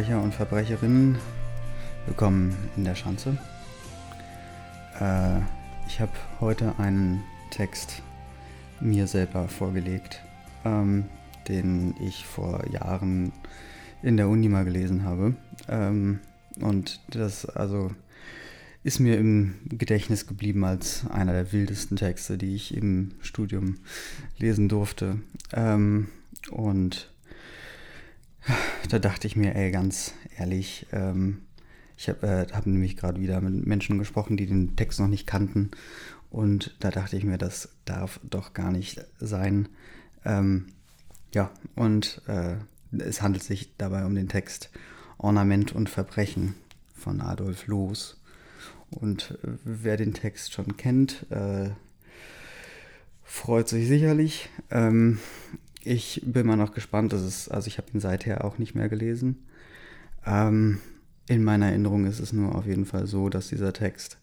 Verbrecher und Verbrecherinnen, willkommen in der Schanze. Äh, ich habe heute einen Text mir selber vorgelegt, ähm, den ich vor Jahren in der Uni mal gelesen habe. Ähm, und das also ist mir im Gedächtnis geblieben als einer der wildesten Texte, die ich im Studium lesen durfte. Ähm, und da dachte ich mir, ey, ganz ehrlich, ähm, ich habe äh, hab nämlich gerade wieder mit Menschen gesprochen, die den Text noch nicht kannten. Und da dachte ich mir, das darf doch gar nicht sein. Ähm, ja, und äh, es handelt sich dabei um den Text Ornament und Verbrechen von Adolf Loos. Und äh, wer den Text schon kennt, äh, freut sich sicherlich. Ähm, ich bin mal noch gespannt. Das ist, also ich habe ihn seither auch nicht mehr gelesen. Ähm, in meiner Erinnerung ist es nur auf jeden Fall so, dass dieser Text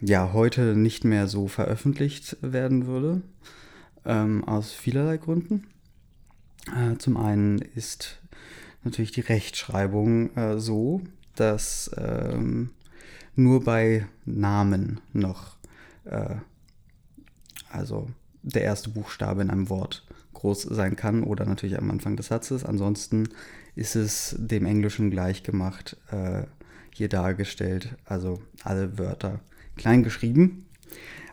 ja heute nicht mehr so veröffentlicht werden würde. Ähm, aus vielerlei Gründen. Äh, zum einen ist natürlich die Rechtschreibung äh, so, dass ähm, nur bei Namen noch, äh, also der erste Buchstabe in einem Wort groß sein kann oder natürlich am Anfang des Satzes. Ansonsten ist es dem Englischen gleich gemacht, äh, hier dargestellt, also alle Wörter klein geschrieben.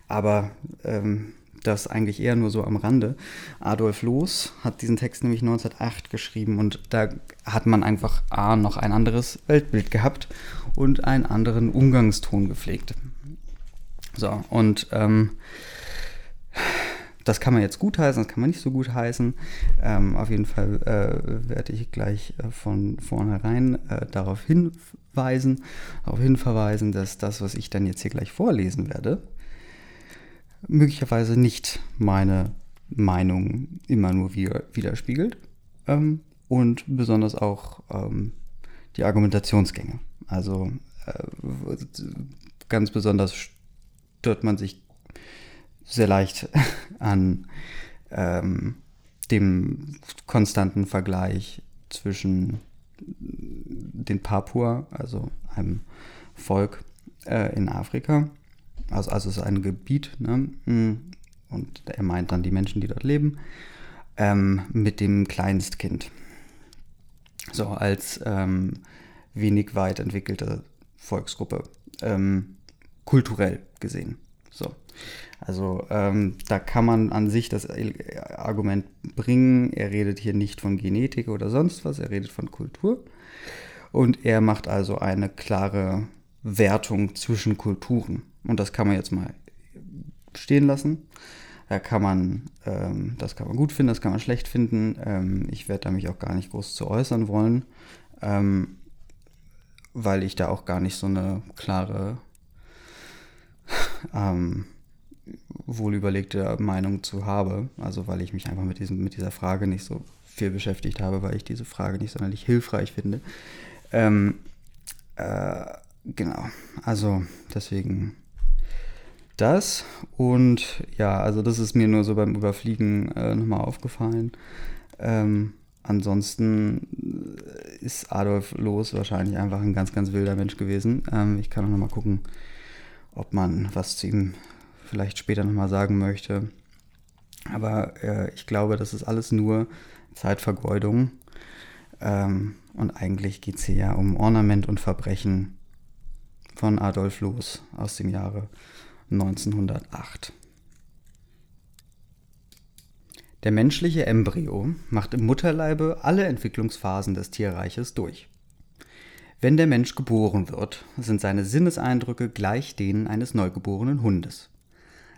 Aber ähm, das eigentlich eher nur so am Rande. Adolf Loos hat diesen Text nämlich 1908 geschrieben und da hat man einfach A, noch ein anderes Weltbild gehabt und einen anderen Umgangston gepflegt. So, und ähm, das kann man jetzt gut heißen, das kann man nicht so gut heißen. Ähm, auf jeden Fall äh, werde ich gleich äh, von vornherein äh, darauf hinweisen, darauf hinverweisen, dass das, was ich dann jetzt hier gleich vorlesen werde, möglicherweise nicht meine Meinung immer nur widerspiegelt ähm, und besonders auch ähm, die Argumentationsgänge. Also äh, ganz besonders stört man sich sehr leicht an ähm, dem konstanten Vergleich zwischen den Papua, also einem Volk äh, in Afrika, also, also es ist ein Gebiet, ne? und er meint dann die Menschen, die dort leben, ähm, mit dem Kleinstkind. So als ähm, wenig weit entwickelte Volksgruppe, ähm, kulturell gesehen. So. Also ähm, da kann man an sich das Argument bringen, er redet hier nicht von Genetik oder sonst was, er redet von Kultur. Und er macht also eine klare Wertung zwischen Kulturen. Und das kann man jetzt mal stehen lassen. Da kann man, ähm, das kann man gut finden, das kann man schlecht finden. Ähm, ich werde da mich auch gar nicht groß zu äußern wollen, ähm, weil ich da auch gar nicht so eine klare ähm, wohlüberlegte Meinung zu habe. Also weil ich mich einfach mit, diesem, mit dieser Frage nicht so viel beschäftigt habe, weil ich diese Frage nicht sonderlich hilfreich finde. Ähm, äh, genau, also deswegen das. Und ja, also das ist mir nur so beim Überfliegen äh, nochmal aufgefallen. Ähm, ansonsten ist Adolf Loos wahrscheinlich einfach ein ganz, ganz wilder Mensch gewesen. Ähm, ich kann auch nochmal gucken, ob man was zu ihm vielleicht später nochmal sagen möchte. Aber äh, ich glaube, das ist alles nur Zeitvergeudung. Ähm, und eigentlich geht es hier ja um Ornament und Verbrechen von Adolf Loos aus dem Jahre 1908. Der menschliche Embryo macht im Mutterleibe alle Entwicklungsphasen des Tierreiches durch. Wenn der Mensch geboren wird, sind seine Sinneseindrücke gleich denen eines neugeborenen Hundes.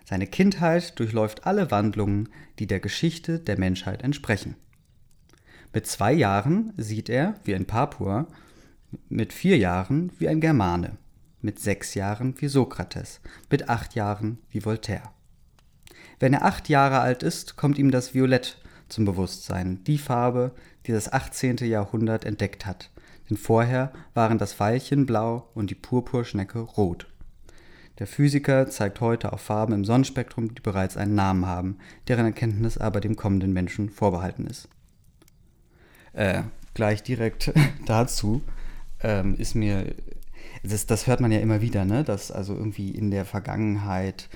Seine Kindheit durchläuft alle Wandlungen, die der Geschichte der Menschheit entsprechen. Mit zwei Jahren sieht er, wie ein Papua, mit vier Jahren wie ein Germane, mit sechs Jahren wie Sokrates, mit acht Jahren wie Voltaire. Wenn er acht Jahre alt ist, kommt ihm das Violett zum Bewusstsein, die Farbe, die das 18. Jahrhundert entdeckt hat, denn vorher waren das Veilchen blau und die Purpurschnecke rot. Der Physiker zeigt heute auf Farben im Sonnenspektrum, die bereits einen Namen haben, deren Erkenntnis aber dem kommenden Menschen vorbehalten ist. Äh, gleich direkt dazu ähm, ist mir, das, das hört man ja immer wieder, ne? dass also irgendwie in der Vergangenheit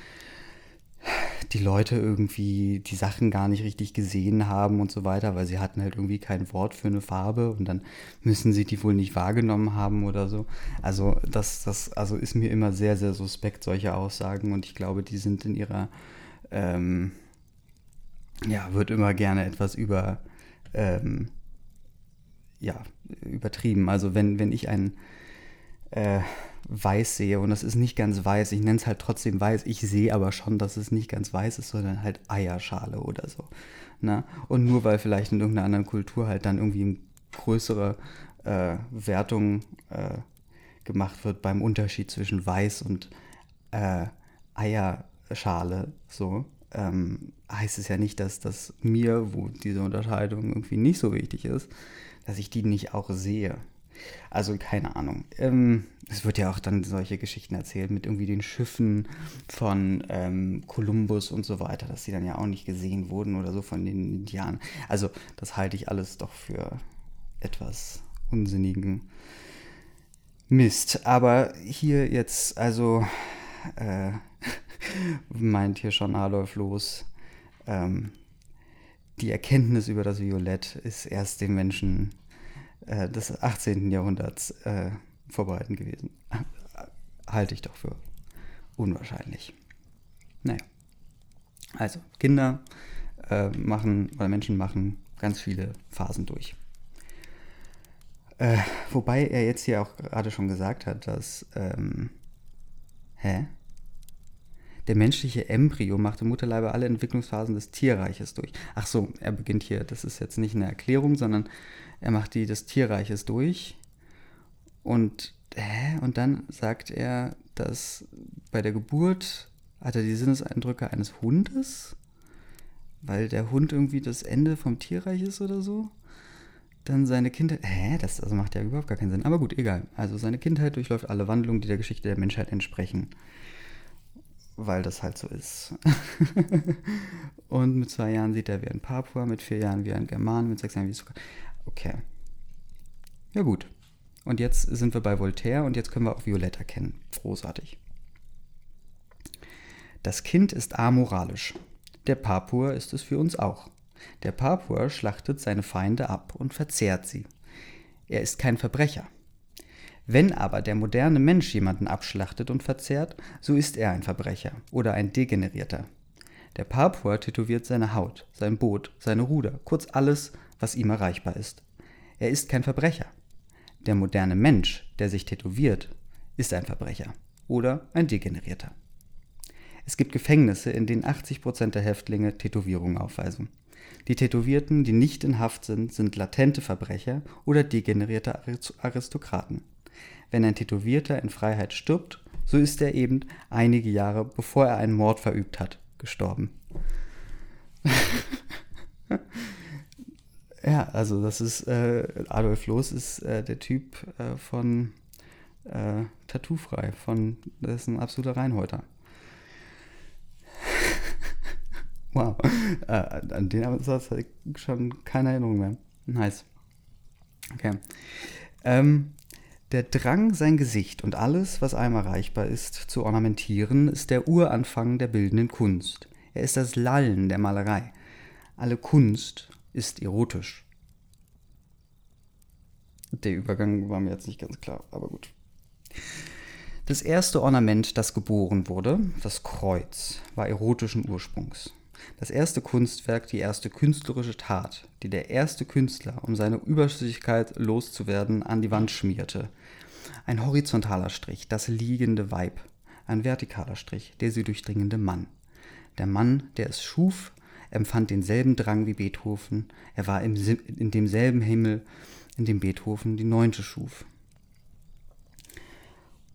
die Leute irgendwie die Sachen gar nicht richtig gesehen haben und so weiter, weil sie hatten halt irgendwie kein Wort für eine Farbe und dann müssen sie die wohl nicht wahrgenommen haben oder so. Also das, das also ist mir immer sehr, sehr suspekt, solche Aussagen und ich glaube, die sind in ihrer, ähm, ja, wird immer gerne etwas über, ähm, ja, übertrieben. Also wenn, wenn ich ein äh, weiß sehe und das ist nicht ganz weiß, ich nenne es halt trotzdem weiß, ich sehe aber schon, dass es nicht ganz weiß ist, sondern halt Eierschale oder so. Ne? Und nur weil vielleicht in irgendeiner anderen Kultur halt dann irgendwie eine größere äh, Wertung äh, gemacht wird beim Unterschied zwischen weiß und äh, Eierschale, so, ähm, heißt es ja nicht, dass das mir, wo diese Unterscheidung irgendwie nicht so wichtig ist, dass ich die nicht auch sehe. Also keine Ahnung. Ähm, es wird ja auch dann solche Geschichten erzählt mit irgendwie den Schiffen von ähm, und so weiter, dass die dann ja auch nicht gesehen wurden oder so von den Indianern. Also das halte ich alles doch für etwas unsinnigen Mist. Aber hier jetzt, also äh, meint hier schon Adolf Los, ähm, die Erkenntnis über das Violett ist erst dem Menschen äh, des 18. Jahrhunderts äh, vorbereitend gewesen. Halte ich doch für unwahrscheinlich. Naja. Also, Kinder äh, machen oder Menschen machen ganz viele Phasen durch. Äh, wobei er jetzt hier auch gerade schon gesagt hat, dass. Ähm, hä? Der menschliche Embryo macht im Mutterleibe alle Entwicklungsphasen des Tierreiches durch. Ach so, er beginnt hier, das ist jetzt nicht eine Erklärung, sondern er macht die des Tierreiches durch. Und, hä? und dann sagt er, dass bei der Geburt hat er die Sinneseindrücke eines Hundes, weil der Hund irgendwie das Ende vom Tierreich ist oder so. Dann seine Kindheit, hä, das also macht ja überhaupt gar keinen Sinn. Aber gut, egal. Also seine Kindheit durchläuft alle Wandlungen, die der Geschichte der Menschheit entsprechen weil das halt so ist. und mit zwei Jahren sieht er wie ein Papua, mit vier Jahren wie ein German, mit sechs Jahren wie Zucker. Okay. Ja gut. Und jetzt sind wir bei Voltaire und jetzt können wir auch Violette erkennen. Großartig. Das Kind ist amoralisch. Der Papua ist es für uns auch. Der Papua schlachtet seine Feinde ab und verzehrt sie. Er ist kein Verbrecher. Wenn aber der moderne Mensch jemanden abschlachtet und verzehrt, so ist er ein Verbrecher oder ein Degenerierter. Der Papua tätowiert seine Haut, sein Boot, seine Ruder, kurz alles, was ihm erreichbar ist. Er ist kein Verbrecher. Der moderne Mensch, der sich tätowiert, ist ein Verbrecher oder ein Degenerierter. Es gibt Gefängnisse, in denen 80% der Häftlinge Tätowierungen aufweisen. Die Tätowierten, die nicht in Haft sind, sind latente Verbrecher oder degenerierte Aristokraten. Wenn ein Tätowierter in Freiheit stirbt, so ist er eben einige Jahre bevor er einen Mord verübt hat, gestorben. ja, also das ist, äh, Adolf Loos ist äh, der Typ äh, von äh, Tattoofrei, von, das ist ein absoluter Reinhäuter. wow, äh, an den Satz habe ich schon keine Erinnerung mehr. Nice. Okay. Ähm, der Drang, sein Gesicht und alles, was einem erreichbar ist, zu ornamentieren, ist der Uranfang der bildenden Kunst. Er ist das Lallen der Malerei. Alle Kunst ist erotisch. Der Übergang war mir jetzt nicht ganz klar, aber gut. Das erste Ornament, das geboren wurde, das Kreuz, war erotischen Ursprungs. Das erste Kunstwerk, die erste künstlerische Tat, die der erste Künstler, um seine Überschüssigkeit loszuwerden, an die Wand schmierte. Ein horizontaler Strich, das liegende Weib. Ein vertikaler Strich, der sie durchdringende Mann. Der Mann, der es schuf, empfand denselben Drang wie Beethoven. Er war im, in demselben Himmel, in dem Beethoven die Neunte schuf.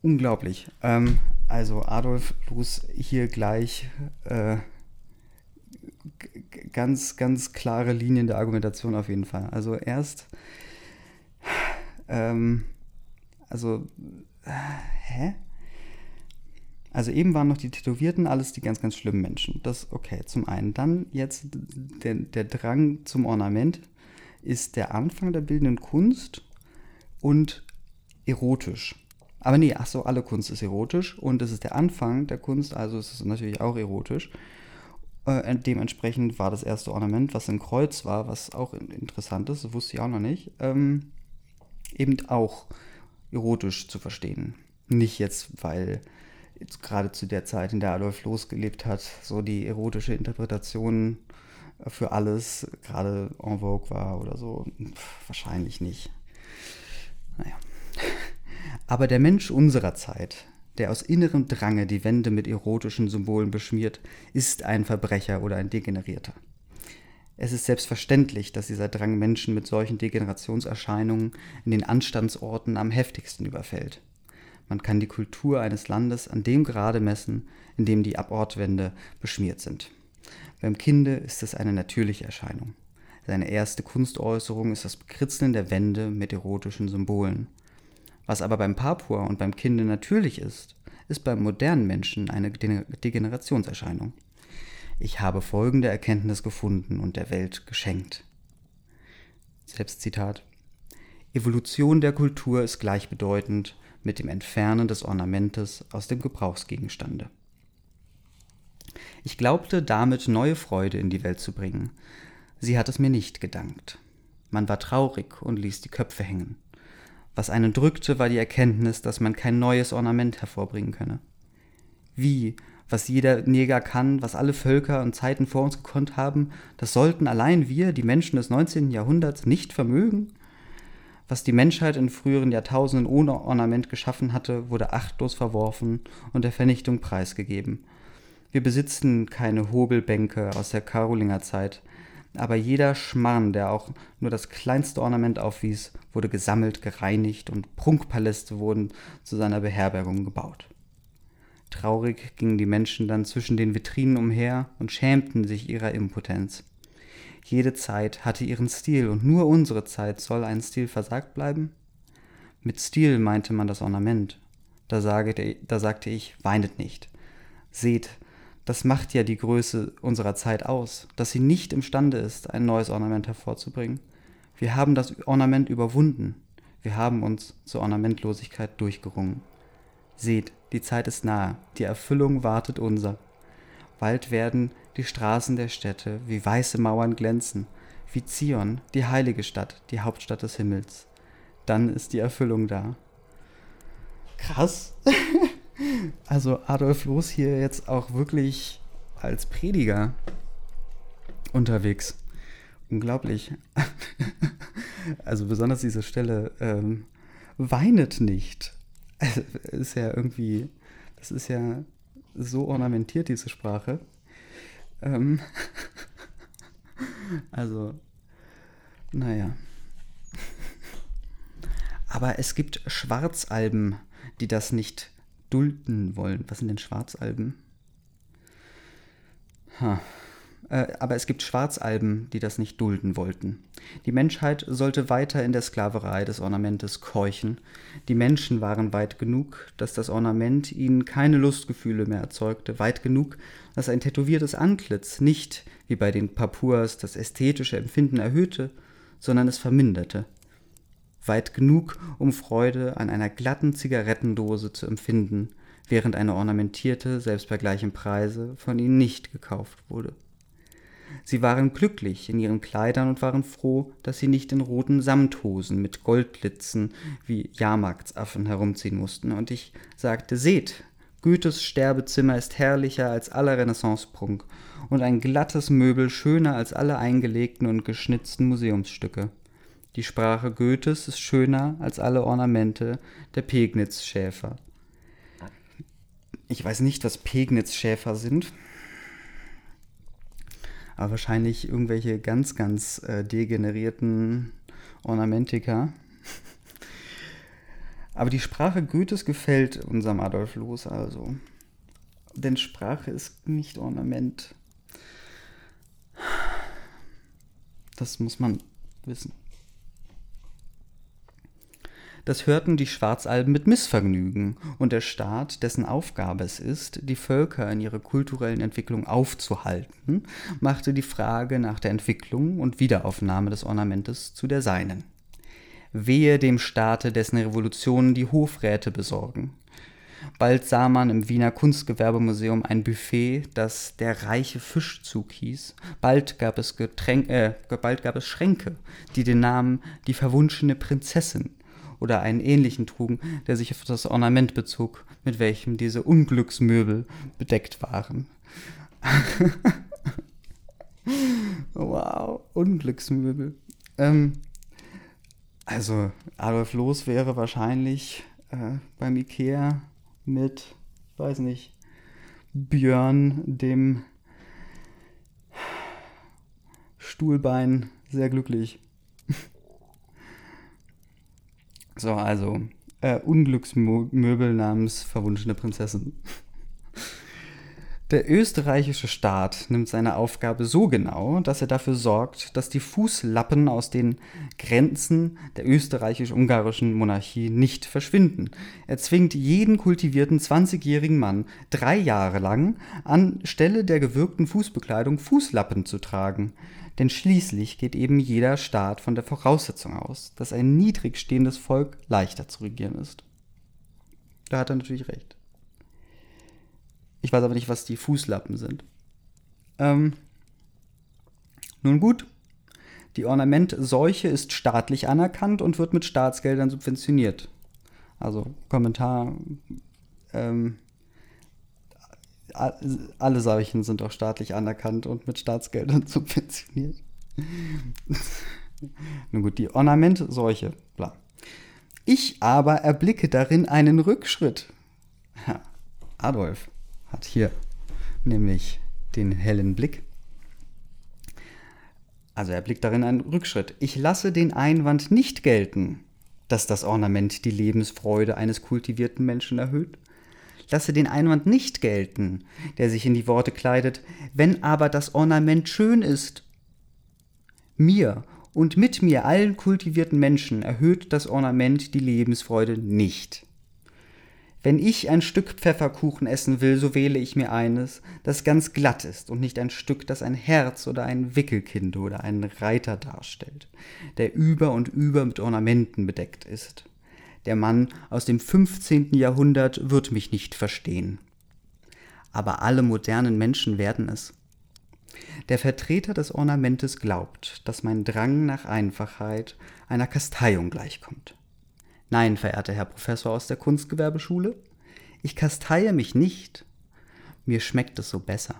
Unglaublich. Ähm, also Adolf Loos hier gleich äh, ganz, ganz klare Linien der Argumentation auf jeden Fall. Also erst, ähm, also, äh, hä? Also eben waren noch die Tätowierten alles die ganz, ganz schlimmen Menschen. Das okay, zum einen. Dann jetzt der, der Drang zum Ornament ist der Anfang der bildenden Kunst und erotisch. Aber nee, ach so, alle Kunst ist erotisch und es ist der Anfang der Kunst, also ist es natürlich auch erotisch. Äh, dementsprechend war das erste Ornament, was ein Kreuz war, was auch interessant ist, wusste ich auch noch nicht, ähm, eben auch erotisch zu verstehen. Nicht jetzt, weil gerade zu der Zeit, in der Adolf Loos gelebt hat, so die erotische Interpretation für alles gerade en vogue war oder so. Pff, wahrscheinlich nicht. Naja. Aber der Mensch unserer Zeit, der aus innerem Drange die Wände mit erotischen Symbolen beschmiert, ist ein Verbrecher oder ein Degenerierter. Es ist selbstverständlich, dass dieser Drang Menschen mit solchen Degenerationserscheinungen in den Anstandsorten am heftigsten überfällt. Man kann die Kultur eines Landes an dem Grade messen, in dem die Abortwände beschmiert sind. Beim Kinde ist es eine natürliche Erscheinung. Seine erste Kunstäußerung ist das Bekritzeln der Wände mit erotischen Symbolen. Was aber beim Papua und beim Kinde natürlich ist, ist beim modernen Menschen eine Degenerationserscheinung. Ich habe folgende Erkenntnis gefunden und der Welt geschenkt. Selbstzitat. Evolution der Kultur ist gleichbedeutend mit dem Entfernen des Ornamentes aus dem Gebrauchsgegenstande. Ich glaubte damit neue Freude in die Welt zu bringen. Sie hat es mir nicht gedankt. Man war traurig und ließ die Köpfe hängen. Was einen drückte, war die Erkenntnis, dass man kein neues Ornament hervorbringen könne. Wie, was jeder Neger kann, was alle Völker und Zeiten vor uns gekonnt haben, das sollten allein wir, die Menschen des 19. Jahrhunderts, nicht vermögen? Was die Menschheit in früheren Jahrtausenden ohne Ornament geschaffen hatte, wurde achtlos verworfen und der Vernichtung preisgegeben. Wir besitzen keine Hobelbänke aus der Karolingerzeit, aber jeder Schmarrn, der auch nur das kleinste Ornament aufwies, wurde gesammelt, gereinigt und Prunkpaläste wurden zu seiner Beherbergung gebaut. Traurig gingen die Menschen dann zwischen den Vitrinen umher und schämten sich ihrer Impotenz. Jede Zeit hatte ihren Stil und nur unsere Zeit soll ein Stil versagt bleiben? Mit Stil meinte man das Ornament. Da, sage, da sagte ich, weinet nicht. Seht, das macht ja die Größe unserer Zeit aus, dass sie nicht imstande ist, ein neues Ornament hervorzubringen. Wir haben das Ornament überwunden. Wir haben uns zur Ornamentlosigkeit durchgerungen. Seht, die Zeit ist nahe, die Erfüllung wartet unser. Bald werden die Straßen der Städte wie weiße Mauern glänzen, wie Zion, die heilige Stadt, die Hauptstadt des Himmels. Dann ist die Erfüllung da. Krass. Also Adolf Loos hier jetzt auch wirklich als Prediger unterwegs. Unglaublich. Also besonders diese Stelle, ähm, weinet nicht. Also, ist ja irgendwie, das ist ja so ornamentiert, diese Sprache. Ähm, also, naja. Aber es gibt Schwarzalben, die das nicht dulden wollen. Was sind denn Schwarzalben? Ha. Äh, aber es gibt Schwarzalben, die das nicht dulden wollten. Die Menschheit sollte weiter in der Sklaverei des Ornamentes keuchen. Die Menschen waren weit genug, dass das Ornament ihnen keine Lustgefühle mehr erzeugte, weit genug, dass ein tätowiertes Antlitz nicht, wie bei den Papuas, das ästhetische Empfinden erhöhte, sondern es verminderte weit genug, um Freude an einer glatten Zigarettendose zu empfinden, während eine ornamentierte, selbst bei gleichem Preise, von ihnen nicht gekauft wurde. Sie waren glücklich in ihren Kleidern und waren froh, dass sie nicht in roten Samthosen mit Goldlitzen wie Jahrmarktsaffen herumziehen mussten, und ich sagte, seht, Goethes Sterbezimmer ist herrlicher als aller Renaissanceprunk und ein glattes Möbel schöner als alle eingelegten und geschnitzten Museumsstücke. Die Sprache Goethes ist schöner als alle Ornamente der Pegnitz-Schäfer. Ich weiß nicht, was Pegnitz-Schäfer sind. Aber wahrscheinlich irgendwelche ganz, ganz äh, degenerierten Ornamentiker. Aber die Sprache Goethes gefällt unserem Adolf Loos also. Denn Sprache ist nicht Ornament. Das muss man wissen. Das hörten die Schwarzalben mit Missvergnügen, und der Staat, dessen Aufgabe es ist, die Völker in ihrer kulturellen Entwicklung aufzuhalten, machte die Frage nach der Entwicklung und Wiederaufnahme des Ornamentes zu der seinen. Wehe dem Staate, dessen Revolutionen die Hofräte besorgen. Bald sah man im Wiener Kunstgewerbemuseum ein Buffet, das der reiche Fischzug hieß. Bald gab es, Getränk, äh, bald gab es Schränke, die den Namen die verwunschene Prinzessin oder einen ähnlichen trugen, der sich auf das Ornament bezog, mit welchem diese Unglücksmöbel bedeckt waren. wow, Unglücksmöbel. Ähm, also Adolf Loos wäre wahrscheinlich äh, beim Ikea mit, ich weiß nicht, Björn, dem Stuhlbein, sehr glücklich. So, also, äh, Unglücksmöbel namens Verwunschene Prinzessin. Der österreichische Staat nimmt seine Aufgabe so genau, dass er dafür sorgt, dass die Fußlappen aus den Grenzen der österreichisch-ungarischen Monarchie nicht verschwinden. Er zwingt jeden kultivierten 20-jährigen Mann drei Jahre lang an Stelle der gewirkten Fußbekleidung Fußlappen zu tragen. Denn schließlich geht eben jeder Staat von der Voraussetzung aus, dass ein niedrig stehendes Volk leichter zu regieren ist. Da hat er natürlich recht. Ich weiß aber nicht, was die Fußlappen sind. Ähm, nun gut, die Ornamentseuche ist staatlich anerkannt und wird mit Staatsgeldern subventioniert. Also Kommentar, ähm, alle Seuchen sind auch staatlich anerkannt und mit Staatsgeldern subventioniert. Nun gut, die Ornamentseuche, bla. Ich aber erblicke darin einen Rückschritt. Ja, Adolf hat hier nämlich den hellen Blick. Also er blickt darin einen Rückschritt. Ich lasse den Einwand nicht gelten, dass das Ornament die Lebensfreude eines kultivierten Menschen erhöht. Lasse den Einwand nicht gelten, der sich in die Worte kleidet, wenn aber das Ornament schön ist. Mir und mit mir allen kultivierten Menschen erhöht das Ornament die Lebensfreude nicht. Wenn ich ein Stück Pfefferkuchen essen will, so wähle ich mir eines, das ganz glatt ist und nicht ein Stück, das ein Herz oder ein Wickelkind oder einen Reiter darstellt, der über und über mit Ornamenten bedeckt ist. Der Mann aus dem 15. Jahrhundert wird mich nicht verstehen. Aber alle modernen Menschen werden es. Der Vertreter des Ornamentes glaubt, dass mein Drang nach Einfachheit einer Kasteiung gleichkommt. Nein, verehrter Herr Professor aus der Kunstgewerbeschule, ich kasteie mich nicht. Mir schmeckt es so besser.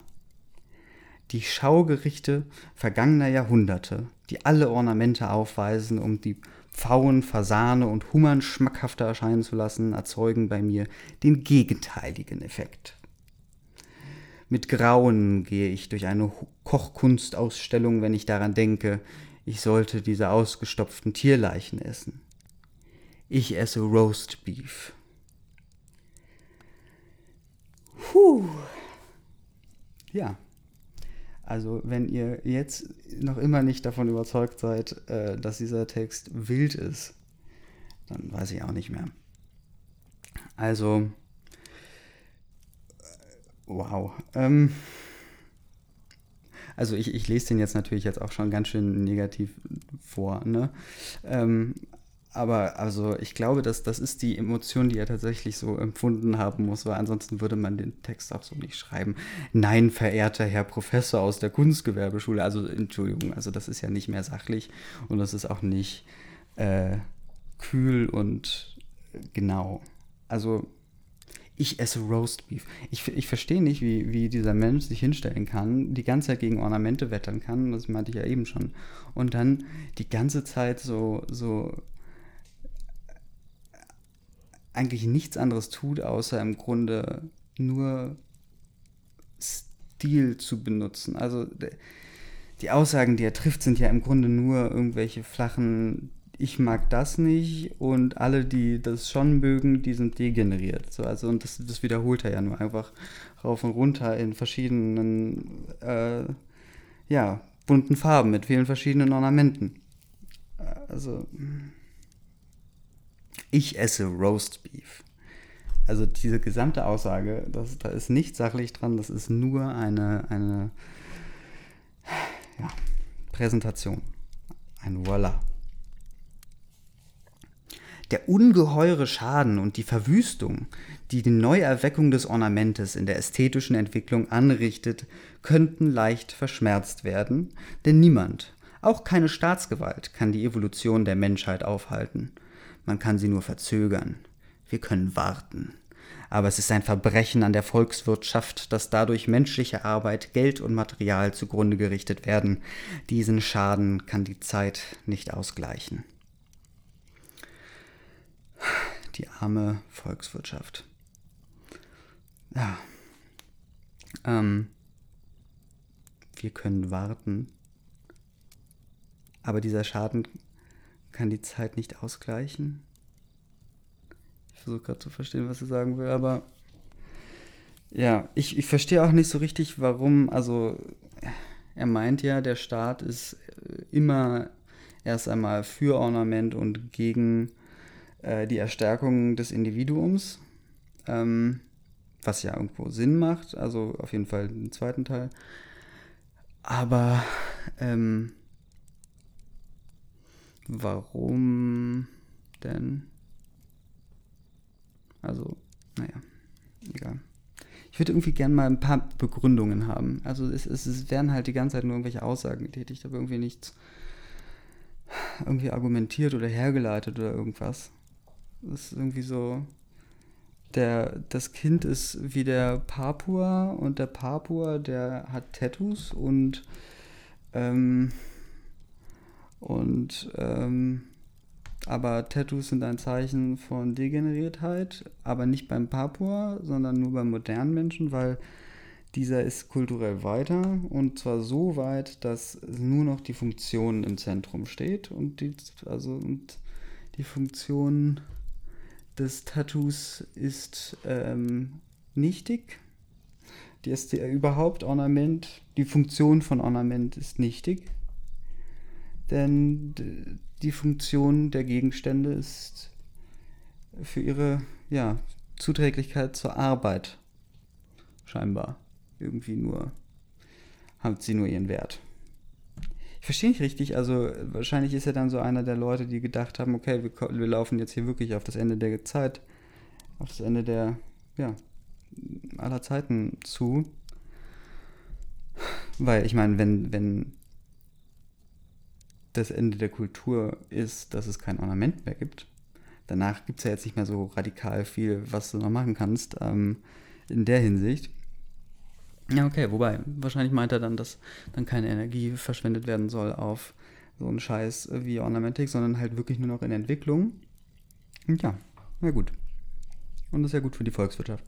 Die Schaugerichte vergangener Jahrhunderte, die alle Ornamente aufweisen, um die Pfauen, Fasane und Hummern schmackhafter erscheinen zu lassen, erzeugen bei mir den gegenteiligen Effekt. Mit Grauen gehe ich durch eine Kochkunstausstellung, wenn ich daran denke, ich sollte diese ausgestopften Tierleichen essen. Ich esse Roast Beef. Puh. Ja. Also, wenn ihr jetzt noch immer nicht davon überzeugt seid, äh, dass dieser Text wild ist, dann weiß ich auch nicht mehr. Also, wow. Ähm, also ich, ich lese den jetzt natürlich jetzt auch schon ganz schön negativ vor, ne? Ähm, aber also ich glaube, dass das ist die Emotion, die er tatsächlich so empfunden haben muss, weil ansonsten würde man den Text auch so nicht schreiben. Nein, verehrter Herr Professor aus der Kunstgewerbeschule, also Entschuldigung, also das ist ja nicht mehr sachlich und das ist auch nicht äh, kühl und genau. Also ich esse Roast Beef. Ich, ich verstehe nicht, wie, wie dieser Mensch sich hinstellen kann, die ganze Zeit gegen Ornamente wettern kann, das meinte ich ja eben schon. Und dann die ganze Zeit so, so eigentlich nichts anderes tut, außer im Grunde nur Stil zu benutzen. Also die Aussagen, die er trifft, sind ja im Grunde nur irgendwelche flachen, ich mag das nicht und alle, die das schon mögen, die sind degeneriert. So, also und das, das wiederholt er ja nur einfach rauf und runter in verschiedenen, äh, ja, bunten Farben mit vielen verschiedenen Ornamenten. Also Ich esse Roast Beef. Also diese gesamte Aussage, das, da ist nicht sachlich dran, das ist nur eine, eine ja, Präsentation. Ein Voila. Der ungeheure Schaden und die Verwüstung, die die Neuerweckung des Ornamentes in der ästhetischen Entwicklung anrichtet, könnten leicht verschmerzt werden, denn niemand, auch keine Staatsgewalt, kann die Evolution der Menschheit aufhalten. Man kann sie nur verzögern. Wir können warten. Aber es ist ein Verbrechen an der Volkswirtschaft, dass dadurch menschliche Arbeit, Geld und Material zugrunde gerichtet werden. Diesen Schaden kann die Zeit nicht ausgleichen die arme Volkswirtschaft. Ja. Ähm, wir können warten. Aber dieser Schaden kann die Zeit nicht ausgleichen. Ich versuche gerade zu verstehen, was sie sagen will, aber ja, ich, ich verstehe auch nicht so richtig, warum. Also, er meint ja, der Staat ist immer erst einmal für Ornament und gegen äh, die Erstärkung des Individuums, ähm, was ja irgendwo Sinn macht, also auf jeden Fall den zweiten Teil. Aber ähm, warum denn? Also, naja, egal. Ich würde irgendwie gerne mal ein paar Begründungen haben. Also es, es, es werden halt die ganze Zeit nur irgendwelche Aussagen getätigt, aber irgendwie nichts irgendwie argumentiert oder hergeleitet oder irgendwas. Das ist irgendwie so. Der, das Kind ist wie der Papua und der Papua, der hat Tattoos und ähm, und ähm, aber Tattoos sind ein Zeichen von Degeneriertheit, aber nicht beim Papua, sondern nur beim modernen Menschen, weil dieser ist kulturell weiter und zwar so weit, dass nur noch die Funktion im Zentrum steht und die, also und die Funktion des Tattoos ist ähm, nichtig. Die ist die, überhaupt Ornament, die Funktion von Ornament ist nichtig. Denn die Funktion der Gegenstände ist für ihre ja, Zuträglichkeit zur Arbeit scheinbar irgendwie nur, hat sie nur ihren Wert. Ich verstehe nicht richtig, also wahrscheinlich ist er dann so einer der Leute, die gedacht haben, okay, wir, wir laufen jetzt hier wirklich auf das Ende der Zeit, auf das Ende der, ja, aller Zeiten zu. Weil ich meine, wenn, wenn das Ende der Kultur ist, dass es kein Ornament mehr gibt, danach gibt es ja jetzt nicht mehr so radikal viel, was du noch machen kannst ähm, in der Hinsicht. Ja, okay, wobei, wahrscheinlich meint er dann, dass dann keine Energie verschwendet werden soll auf so einen Scheiß wie Ornamentik, sondern halt wirklich nur noch in Entwicklung. Und ja, na gut. Und das ist ja gut für die Volkswirtschaft.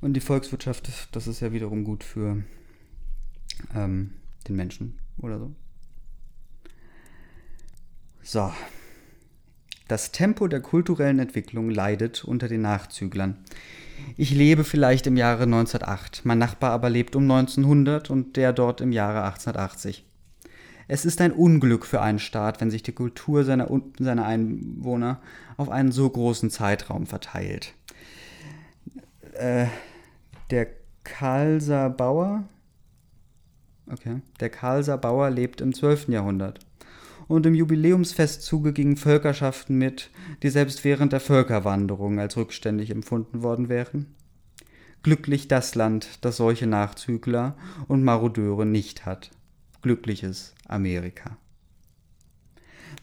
Und die Volkswirtschaft, das ist ja wiederum gut für ähm, den Menschen oder so. So. Das Tempo der kulturellen Entwicklung leidet unter den Nachzüglern. Ich lebe vielleicht im Jahre 1908, mein Nachbar aber lebt um 1900 und der dort im Jahre 1880. Es ist ein Unglück für einen Staat, wenn sich die Kultur seiner, seiner Einwohner auf einen so großen Zeitraum verteilt. Äh, der Karlser Bauer, okay, der Karlser Bauer lebt im 12. Jahrhundert und im Jubiläumsfestzuge gingen Völkerschaften mit, die selbst während der Völkerwanderung als rückständig empfunden worden wären. Glücklich das Land, das solche Nachzügler und Marodeure nicht hat. Glückliches Amerika.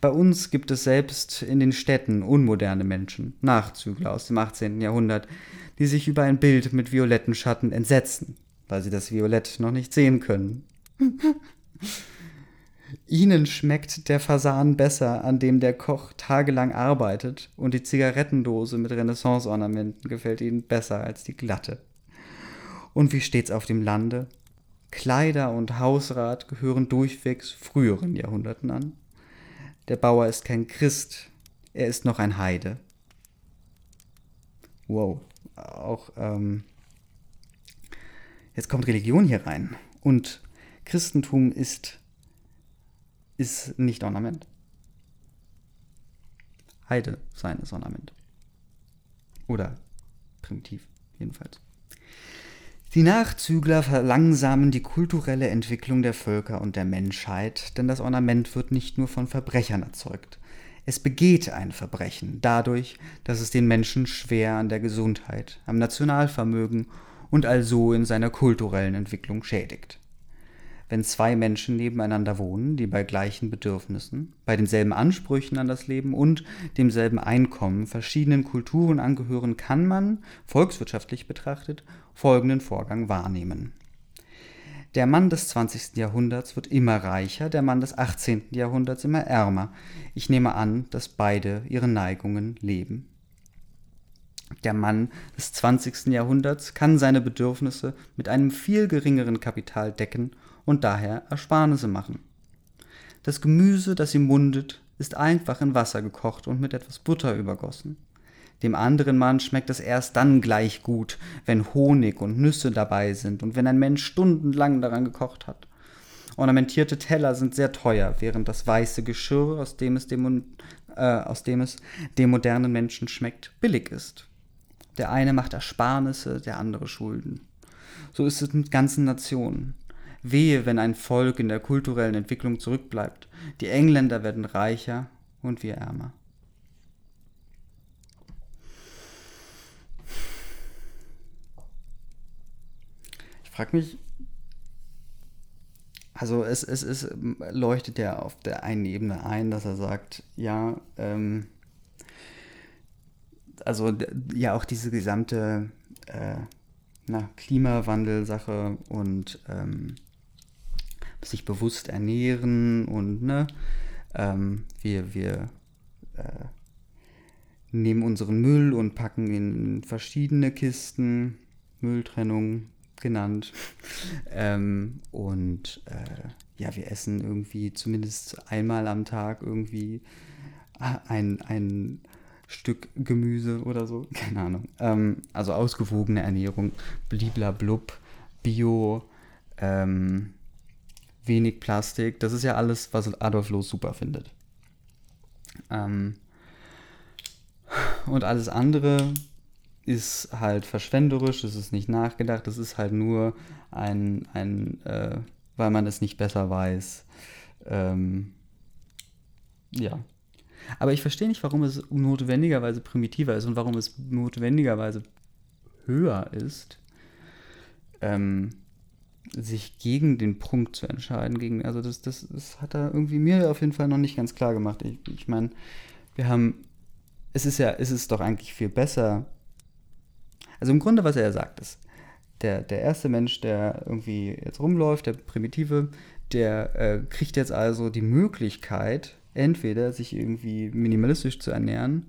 Bei uns gibt es selbst in den Städten unmoderne Menschen, Nachzügler aus dem 18. Jahrhundert, die sich über ein Bild mit violetten Schatten entsetzen, weil sie das Violett noch nicht sehen können. Ihnen schmeckt der Fasan besser, an dem der Koch tagelang arbeitet, und die Zigarettendose mit Renaissance-Ornamenten gefällt Ihnen besser als die glatte. Und wie steht's auf dem Lande? Kleider und Hausrat gehören durchwegs früheren Jahrhunderten an. Der Bauer ist kein Christ, er ist noch ein Heide. Wow, auch ähm, jetzt kommt Religion hier rein. Und Christentum ist ist nicht Ornament. Heide seines Ornament. Oder primitiv, jedenfalls. Die Nachzügler verlangsamen die kulturelle Entwicklung der Völker und der Menschheit, denn das Ornament wird nicht nur von Verbrechern erzeugt. Es begeht ein Verbrechen dadurch, dass es den Menschen schwer an der Gesundheit, am Nationalvermögen und also in seiner kulturellen Entwicklung schädigt. Wenn zwei Menschen nebeneinander wohnen, die bei gleichen Bedürfnissen, bei denselben Ansprüchen an das Leben und demselben Einkommen verschiedenen Kulturen angehören, kann man, volkswirtschaftlich betrachtet, folgenden Vorgang wahrnehmen. Der Mann des 20. Jahrhunderts wird immer reicher, der Mann des 18. Jahrhunderts immer ärmer. Ich nehme an, dass beide ihre Neigungen leben. Der Mann des 20. Jahrhunderts kann seine Bedürfnisse mit einem viel geringeren Kapital decken und daher Ersparnisse machen. Das Gemüse, das ihm mundet, ist einfach in Wasser gekocht und mit etwas Butter übergossen. Dem anderen Mann schmeckt es erst dann gleich gut, wenn Honig und Nüsse dabei sind und wenn ein Mensch stundenlang daran gekocht hat. Ornamentierte Teller sind sehr teuer, während das weiße Geschirr, aus dem es dem, äh, aus dem es dem modernen Menschen schmeckt, billig ist. Der eine macht Ersparnisse, der andere Schulden. So ist es mit ganzen Nationen. Wehe, wenn ein Volk in der kulturellen Entwicklung zurückbleibt. Die Engländer werden reicher und wir ärmer. Ich frage mich, also es, es, es leuchtet ja auf der einen Ebene ein, dass er sagt, ja, ähm, also ja auch diese gesamte äh, Klimawandel-Sache und ähm, sich bewusst ernähren und ne, ähm, wir, wir äh, nehmen unseren Müll und packen in verschiedene Kisten, Mülltrennung genannt. ähm, und äh, ja, wir essen irgendwie zumindest einmal am Tag irgendwie ein, ein Stück Gemüse oder so. Keine Ahnung. Ähm, also ausgewogene Ernährung, bliblablub, Bio, ähm, wenig Plastik. Das ist ja alles, was Adolf Loos super findet. Ähm, und alles andere ist halt verschwenderisch, es ist nicht nachgedacht, es ist halt nur ein, ein äh, weil man es nicht besser weiß. Ähm, ja. Aber ich verstehe nicht, warum es notwendigerweise primitiver ist und warum es notwendigerweise höher ist. Ähm, sich gegen den Punkt zu entscheiden. Gegen, also das, das, das hat er irgendwie mir auf jeden Fall noch nicht ganz klar gemacht. Ich, ich meine, wir haben, es ist ja, es ist doch eigentlich viel besser. Also im Grunde, was er sagt, ist, der, der erste Mensch, der irgendwie jetzt rumläuft, der Primitive, der äh, kriegt jetzt also die Möglichkeit, entweder sich irgendwie minimalistisch zu ernähren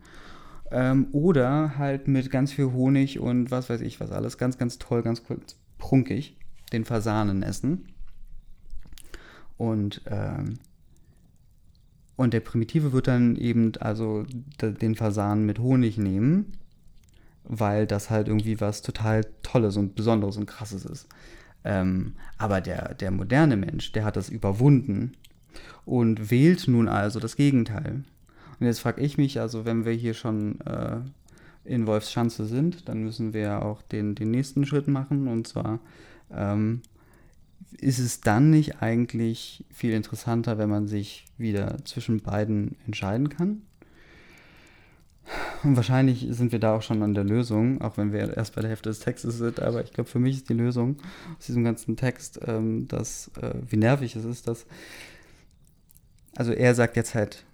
ähm, oder halt mit ganz viel Honig und was weiß ich was alles, ganz, ganz toll, ganz prunkig den Fasanen essen. Und, ähm, und der Primitive wird dann eben also den Fasan mit Honig nehmen, weil das halt irgendwie was total Tolles und Besonderes und Krasses ist. Ähm, aber der, der moderne Mensch, der hat das überwunden und wählt nun also das Gegenteil. Und jetzt frage ich mich, also wenn wir hier schon äh, in Wolfschanze sind, dann müssen wir auch den, den nächsten Schritt machen und zwar ähm, ist es dann nicht eigentlich viel interessanter, wenn man sich wieder zwischen beiden entscheiden kann? Und wahrscheinlich sind wir da auch schon an der Lösung, auch wenn wir erst bei der Hälfte des Textes sind. Aber ich glaube, für mich ist die Lösung aus diesem ganzen Text, ähm, dass, äh, wie nervig es ist, dass. Also, er sagt jetzt halt.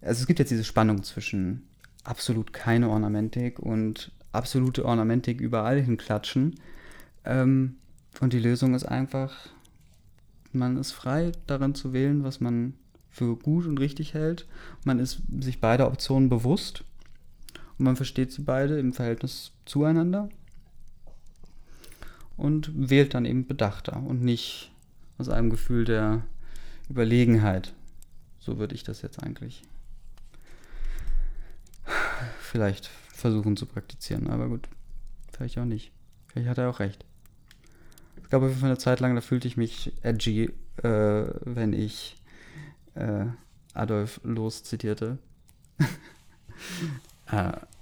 Also, es gibt jetzt diese Spannung zwischen absolut keine Ornamentik und absolute Ornamentik überall hinklatschen. Ähm, und die Lösung ist einfach, man ist frei darin zu wählen, was man für gut und richtig hält. Man ist sich beider Optionen bewusst und man versteht sie beide im Verhältnis zueinander und wählt dann eben bedachter und nicht aus einem Gefühl der Überlegenheit. So würde ich das jetzt eigentlich vielleicht versuchen zu praktizieren. Aber gut, vielleicht auch nicht. Vielleicht hat er auch recht. Es gab auf jeden Fall eine Zeit lang, da fühlte ich mich edgy, äh, wenn ich äh, Adolf Loos zitierte.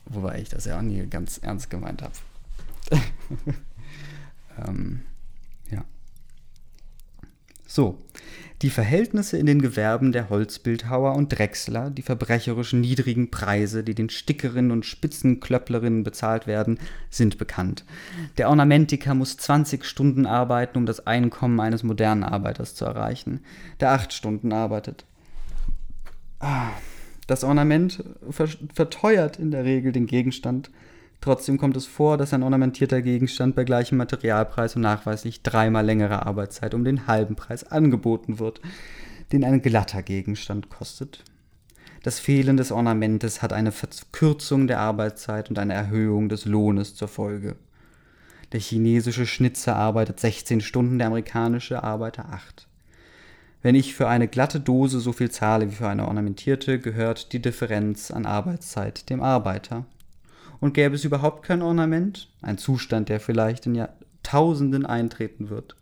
wobei ich das ja auch nie ganz ernst gemeint habe. ähm, ja. So, die Verhältnisse in den Gewerben der Holzbildhauer und Drechsler, die verbrecherisch niedrigen Preise, die den Stickerinnen und Spitzenklöpplerinnen bezahlt werden, sind bekannt. Der Ornamentiker muss 20 Stunden arbeiten, um das Einkommen eines modernen Arbeiters zu erreichen, der 8 Stunden arbeitet. Ah, das Ornament verteuert in der Regel den Gegenstand. Trotzdem kommt es vor, dass ein ornamentierter Gegenstand bei gleichem Materialpreis und nachweislich dreimal längerer Arbeitszeit um den halben Preis angeboten wird, den ein glatter Gegenstand kostet. Das Fehlen des Ornamentes hat eine Verkürzung der Arbeitszeit und eine Erhöhung des Lohnes zur Folge. Der chinesische Schnitzer arbeitet 16 Stunden, der amerikanische Arbeiter 8. Wenn ich für eine glatte Dose so viel zahle wie für eine ornamentierte, gehört die Differenz an Arbeitszeit dem Arbeiter. Und gäbe es überhaupt kein Ornament, ein Zustand, der vielleicht in Jahrtausenden eintreten wird,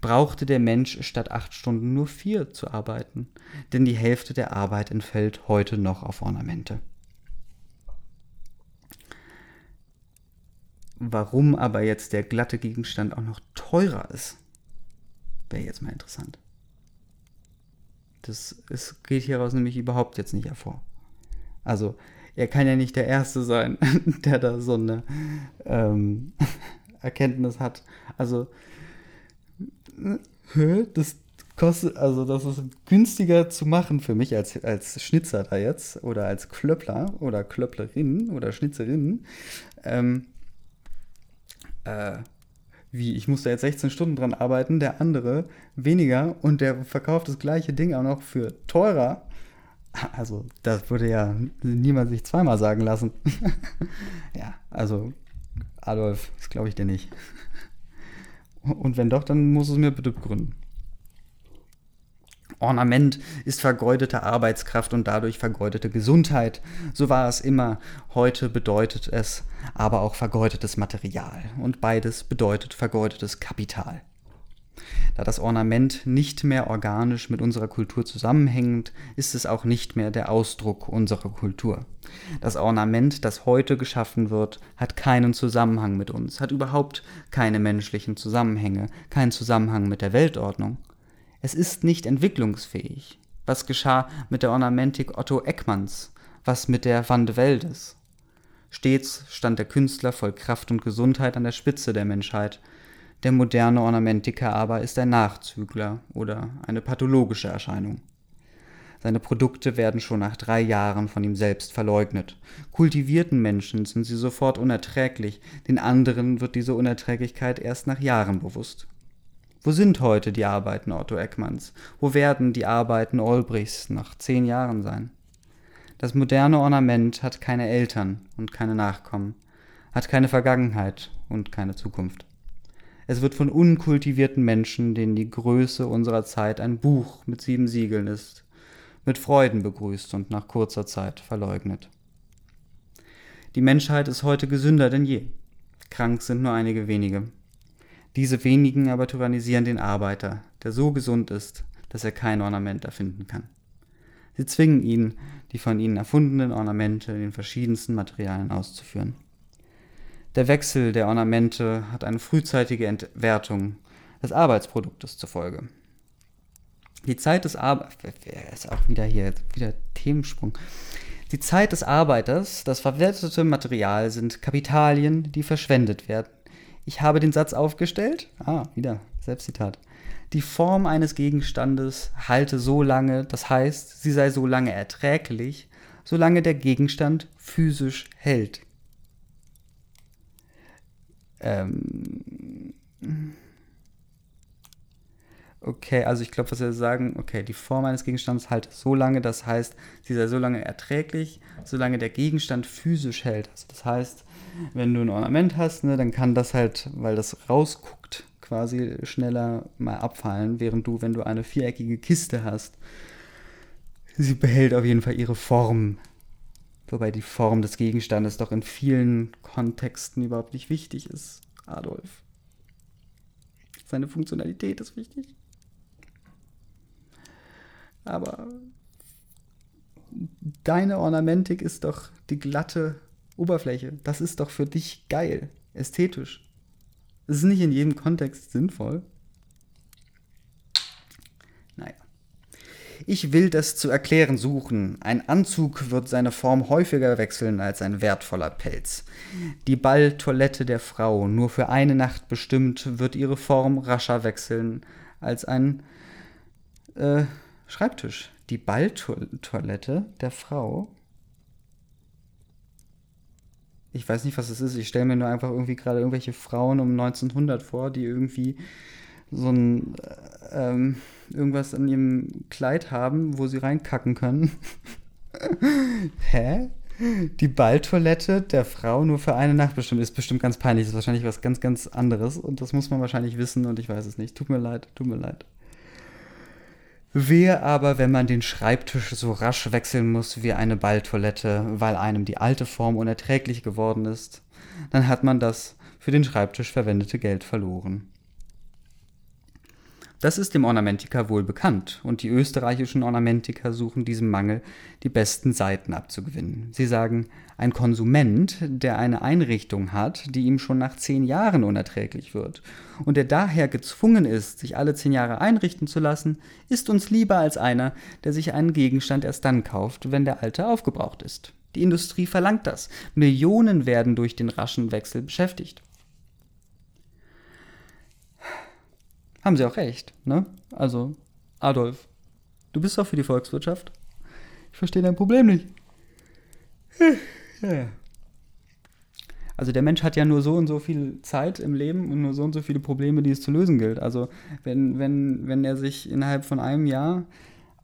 brauchte der Mensch statt acht Stunden nur vier zu arbeiten, denn die Hälfte der Arbeit entfällt heute noch auf Ornamente. Warum aber jetzt der glatte Gegenstand auch noch teurer ist, wäre jetzt mal interessant. Das ist, geht hieraus nämlich überhaupt jetzt nicht hervor. Also, er kann ja nicht der Erste sein, der da so eine ähm, Erkenntnis hat. Also, das kostet, also das ist günstiger zu machen für mich als, als Schnitzer da jetzt oder als Klöppler oder Klöpplerin oder Schnitzerin. Ähm, äh, wie, ich muss da jetzt 16 Stunden dran arbeiten, der andere weniger und der verkauft das gleiche Ding auch noch für teurer. Also, das würde ja niemand sich zweimal sagen lassen. ja, also, Adolf, das glaube ich dir nicht. Und wenn doch, dann muss es mir bitte begründen. Ornament ist vergeudete Arbeitskraft und dadurch vergeudete Gesundheit. So war es immer. Heute bedeutet es aber auch vergeudetes Material. Und beides bedeutet vergeudetes Kapital. Da das Ornament nicht mehr organisch mit unserer Kultur zusammenhängt, ist es auch nicht mehr der Ausdruck unserer Kultur. Das Ornament, das heute geschaffen wird, hat keinen Zusammenhang mit uns, hat überhaupt keine menschlichen Zusammenhänge, keinen Zusammenhang mit der Weltordnung. Es ist nicht entwicklungsfähig. Was geschah mit der Ornamentik Otto Eckmanns? Was mit der Van de Veldes? Stets stand der Künstler voll Kraft und Gesundheit an der Spitze der Menschheit, der moderne Ornamentiker aber ist ein Nachzügler oder eine pathologische Erscheinung. Seine Produkte werden schon nach drei Jahren von ihm selbst verleugnet. Kultivierten Menschen sind sie sofort unerträglich, den anderen wird diese Unerträglichkeit erst nach Jahren bewusst. Wo sind heute die Arbeiten Otto Eckmanns? Wo werden die Arbeiten Olbrichs nach zehn Jahren sein? Das moderne Ornament hat keine Eltern und keine Nachkommen, hat keine Vergangenheit und keine Zukunft. Es wird von unkultivierten Menschen, denen die Größe unserer Zeit ein Buch mit sieben Siegeln ist, mit Freuden begrüßt und nach kurzer Zeit verleugnet. Die Menschheit ist heute gesünder denn je. Krank sind nur einige wenige. Diese wenigen aber tyrannisieren den Arbeiter, der so gesund ist, dass er kein Ornament erfinden kann. Sie zwingen ihn, die von ihnen erfundenen Ornamente in den verschiedensten Materialien auszuführen. Der Wechsel der Ornamente hat eine frühzeitige Entwertung des Arbeitsproduktes zur Folge. Die Zeit des Arbeiters, ist auch wieder hier, wieder Themensprung. Die Zeit des Arbeiters, das verwertete Material sind Kapitalien, die verschwendet werden. Ich habe den Satz aufgestellt. Ah, wieder Selbstzitat. Die Form eines Gegenstandes halte so lange, das heißt, sie sei so lange erträglich, solange der Gegenstand physisch hält. Ähm okay, also ich glaube, was wir sagen, okay, die Form eines Gegenstandes halt so lange, das heißt, sie sei so lange erträglich, solange der Gegenstand physisch hält. Also das heißt, wenn du ein Ornament hast, ne, dann kann das halt, weil das rausguckt, quasi schneller mal abfallen, während du, wenn du eine viereckige Kiste hast, sie behält auf jeden Fall ihre Form Wobei die Form des Gegenstandes doch in vielen Kontexten überhaupt nicht wichtig ist, Adolf. Seine Funktionalität ist wichtig. Aber deine Ornamentik ist doch die glatte Oberfläche. Das ist doch für dich geil, ästhetisch. Es ist nicht in jedem Kontext sinnvoll. Naja. Ich will das zu erklären suchen. Ein Anzug wird seine Form häufiger wechseln als ein wertvoller Pelz. Die Balltoilette der Frau, nur für eine Nacht bestimmt, wird ihre Form rascher wechseln als ein äh, Schreibtisch. Die Balltoilette der Frau. Ich weiß nicht, was es ist. Ich stelle mir nur einfach irgendwie gerade irgendwelche Frauen um 1900 vor, die irgendwie so ein äh, ähm, irgendwas an ihrem Kleid haben, wo sie reinkacken können. Hä? Die Balltoilette der Frau nur für eine Nacht bestimmt ist bestimmt ganz peinlich. Ist wahrscheinlich was ganz, ganz anderes und das muss man wahrscheinlich wissen und ich weiß es nicht. Tut mir leid, tut mir leid. Wehe aber, wenn man den Schreibtisch so rasch wechseln muss wie eine Balltoilette, weil einem die alte Form unerträglich geworden ist, dann hat man das für den Schreibtisch verwendete Geld verloren. Das ist dem Ornamentiker wohl bekannt, und die österreichischen Ornamentiker suchen diesem Mangel die besten Seiten abzugewinnen. Sie sagen, ein Konsument, der eine Einrichtung hat, die ihm schon nach zehn Jahren unerträglich wird, und der daher gezwungen ist, sich alle zehn Jahre einrichten zu lassen, ist uns lieber als einer, der sich einen Gegenstand erst dann kauft, wenn der alte aufgebraucht ist. Die Industrie verlangt das. Millionen werden durch den raschen Wechsel beschäftigt. Haben sie auch recht, ne? Also, Adolf, du bist doch für die Volkswirtschaft. Ich verstehe dein Problem nicht. Also der Mensch hat ja nur so und so viel Zeit im Leben und nur so und so viele Probleme, die es zu lösen gilt. Also wenn, wenn, wenn er sich innerhalb von einem Jahr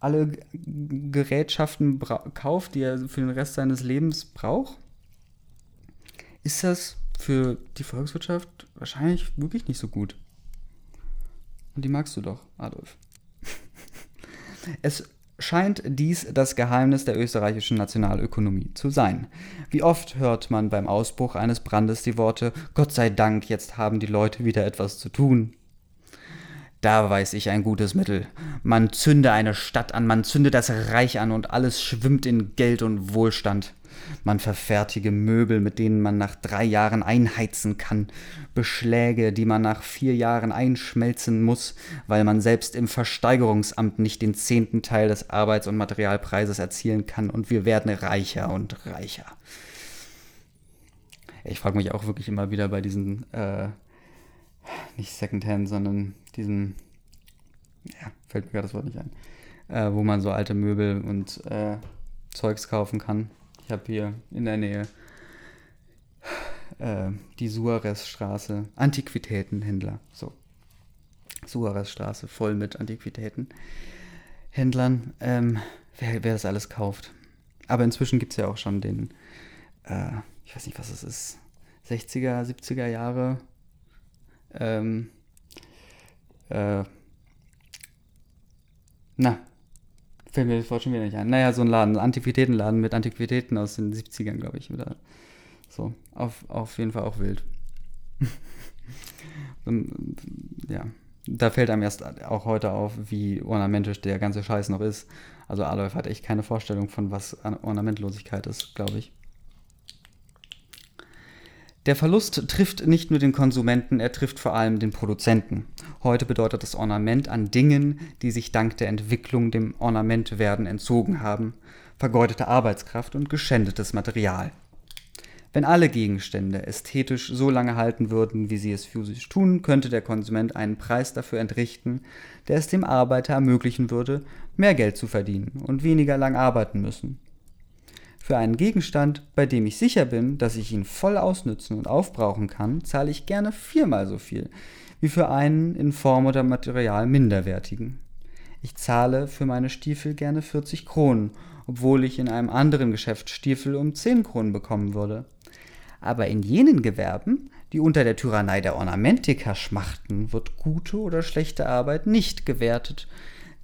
alle Gerätschaften kauft, die er für den Rest seines Lebens braucht, ist das für die Volkswirtschaft wahrscheinlich wirklich nicht so gut. Und die magst du doch, Adolf. es scheint dies das Geheimnis der österreichischen Nationalökonomie zu sein. Wie oft hört man beim Ausbruch eines Brandes die Worte Gott sei Dank, jetzt haben die Leute wieder etwas zu tun. Da weiß ich ein gutes Mittel. Man zünde eine Stadt an, man zünde das Reich an und alles schwimmt in Geld und Wohlstand. Man verfertige Möbel, mit denen man nach drei Jahren einheizen kann, Beschläge, die man nach vier Jahren einschmelzen muss, weil man selbst im Versteigerungsamt nicht den zehnten Teil des Arbeits- und Materialpreises erzielen kann und wir werden reicher und reicher. Ich frage mich auch wirklich immer wieder bei diesen äh, nicht Secondhand, sondern diesen, ja, fällt mir gerade das Wort nicht ein, äh, wo man so alte Möbel und äh, Zeugs kaufen kann. Habe hier in der Nähe äh, die Suarez-Straße, Antiquitätenhändler, so. Suarez-Straße voll mit Antiquitätenhändlern, ähm, wer, wer das alles kauft. Aber inzwischen gibt es ja auch schon den, äh, ich weiß nicht, was es ist, 60er, 70er Jahre ähm, äh, na, fällt mir das Wort schon wieder nicht ein. Naja, so ein Laden, Antiquitätenladen mit Antiquitäten aus den 70ern, glaube ich. Oder so. Auf, auf jeden Fall auch wild. ja. Da fällt einem erst auch heute auf, wie ornamentisch der ganze Scheiß noch ist. Also Adolf hat echt keine Vorstellung von, was Ornamentlosigkeit ist, glaube ich. Der Verlust trifft nicht nur den Konsumenten, er trifft vor allem den Produzenten. Heute bedeutet das Ornament an Dingen, die sich dank der Entwicklung dem Ornamentwerden entzogen haben, vergeudete Arbeitskraft und geschändetes Material. Wenn alle Gegenstände ästhetisch so lange halten würden, wie sie es physisch tun, könnte der Konsument einen Preis dafür entrichten, der es dem Arbeiter ermöglichen würde, mehr Geld zu verdienen und weniger lang arbeiten müssen. Für einen Gegenstand, bei dem ich sicher bin, dass ich ihn voll ausnützen und aufbrauchen kann, zahle ich gerne viermal so viel wie für einen in Form oder Material minderwertigen. Ich zahle für meine Stiefel gerne 40 Kronen, obwohl ich in einem anderen Geschäft Stiefel um 10 Kronen bekommen würde. Aber in jenen Gewerben, die unter der Tyrannei der Ornamentiker schmachten, wird gute oder schlechte Arbeit nicht gewertet.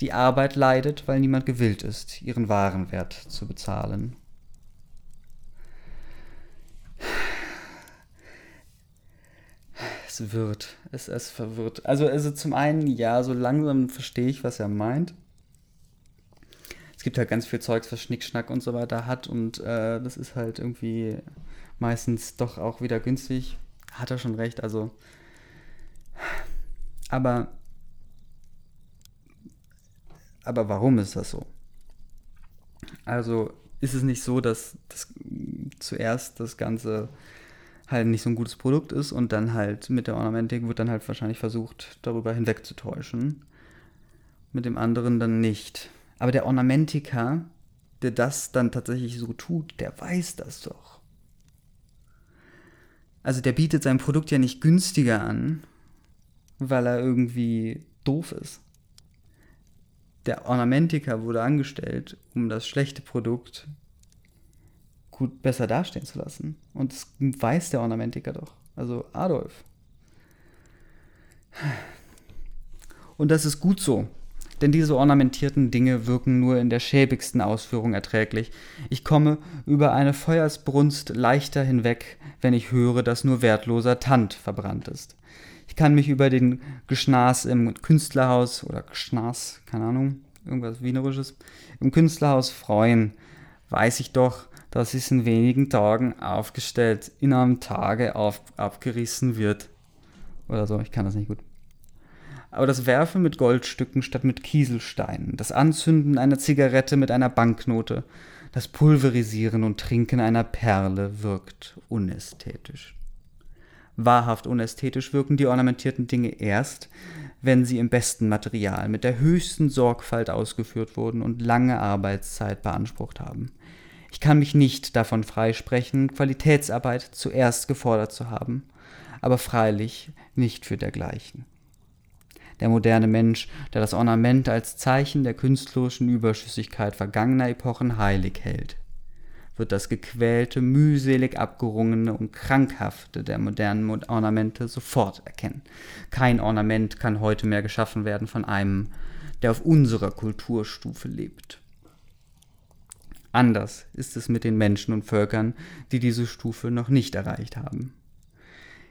Die Arbeit leidet, weil niemand gewillt ist, ihren Warenwert zu bezahlen. Es wird, es, es verwirrt. Also, also zum einen, ja, so langsam verstehe ich, was er meint. Es gibt halt ganz viel Zeugs, was Schnickschnack und so weiter hat und äh, das ist halt irgendwie meistens doch auch wieder günstig. Hat er schon recht, also. Aber. Aber warum ist das so? Also ist es nicht so, dass das zuerst das Ganze halt nicht so ein gutes Produkt ist und dann halt mit der Ornamentik wird dann halt wahrscheinlich versucht, darüber hinwegzutäuschen. Mit dem anderen dann nicht. Aber der Ornamentiker, der das dann tatsächlich so tut, der weiß das doch. Also der bietet sein Produkt ja nicht günstiger an, weil er irgendwie doof ist. Der Ornamentiker wurde angestellt, um das schlechte Produkt gut besser dastehen zu lassen. Und das weiß der Ornamentiker doch. Also Adolf. Und das ist gut so. Denn diese ornamentierten Dinge wirken nur in der schäbigsten Ausführung erträglich. Ich komme über eine Feuersbrunst leichter hinweg, wenn ich höre, dass nur wertloser Tand verbrannt ist. Ich kann mich über den Geschnaß im Künstlerhaus oder Geschnaß, keine Ahnung, irgendwas Wienerisches, im Künstlerhaus freuen. Weiß ich doch, dass es in wenigen Tagen aufgestellt, in einem Tage auf, abgerissen wird. Oder so, ich kann das nicht gut. Aber das Werfen mit Goldstücken statt mit Kieselsteinen, das Anzünden einer Zigarette mit einer Banknote, das Pulverisieren und Trinken einer Perle wirkt unästhetisch. Wahrhaft unästhetisch wirken die ornamentierten Dinge erst, wenn sie im besten Material mit der höchsten Sorgfalt ausgeführt wurden und lange Arbeitszeit beansprucht haben. Ich kann mich nicht davon freisprechen, Qualitätsarbeit zuerst gefordert zu haben, aber freilich nicht für dergleichen. Der moderne Mensch, der das Ornament als Zeichen der künstlerischen Überschüssigkeit vergangener Epochen heilig hält, wird das gequälte, mühselig abgerungene und krankhafte der modernen Ornamente sofort erkennen. Kein Ornament kann heute mehr geschaffen werden von einem, der auf unserer Kulturstufe lebt. Anders ist es mit den Menschen und Völkern, die diese Stufe noch nicht erreicht haben.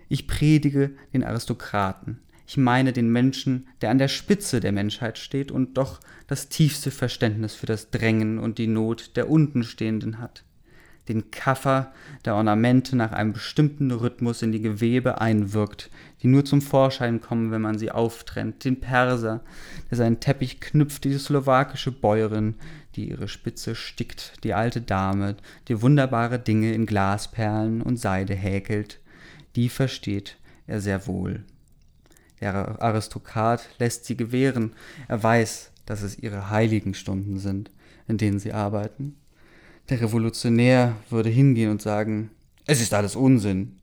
Ich predige den Aristokraten. Ich meine den Menschen, der an der Spitze der Menschheit steht und doch das tiefste Verständnis für das Drängen und die Not der Untenstehenden hat. Den Kaffer, der Ornamente nach einem bestimmten Rhythmus in die Gewebe einwirkt, die nur zum Vorschein kommen, wenn man sie auftrennt. Den Perser, der seinen Teppich knüpft, die slowakische Bäuerin, die ihre Spitze stickt, die alte Dame, die wunderbare Dinge in Glasperlen und Seide häkelt, die versteht er sehr wohl. Der Aristokrat lässt sie gewähren, er weiß, dass es ihre heiligen Stunden sind, in denen sie arbeiten. Der Revolutionär würde hingehen und sagen, es ist alles Unsinn.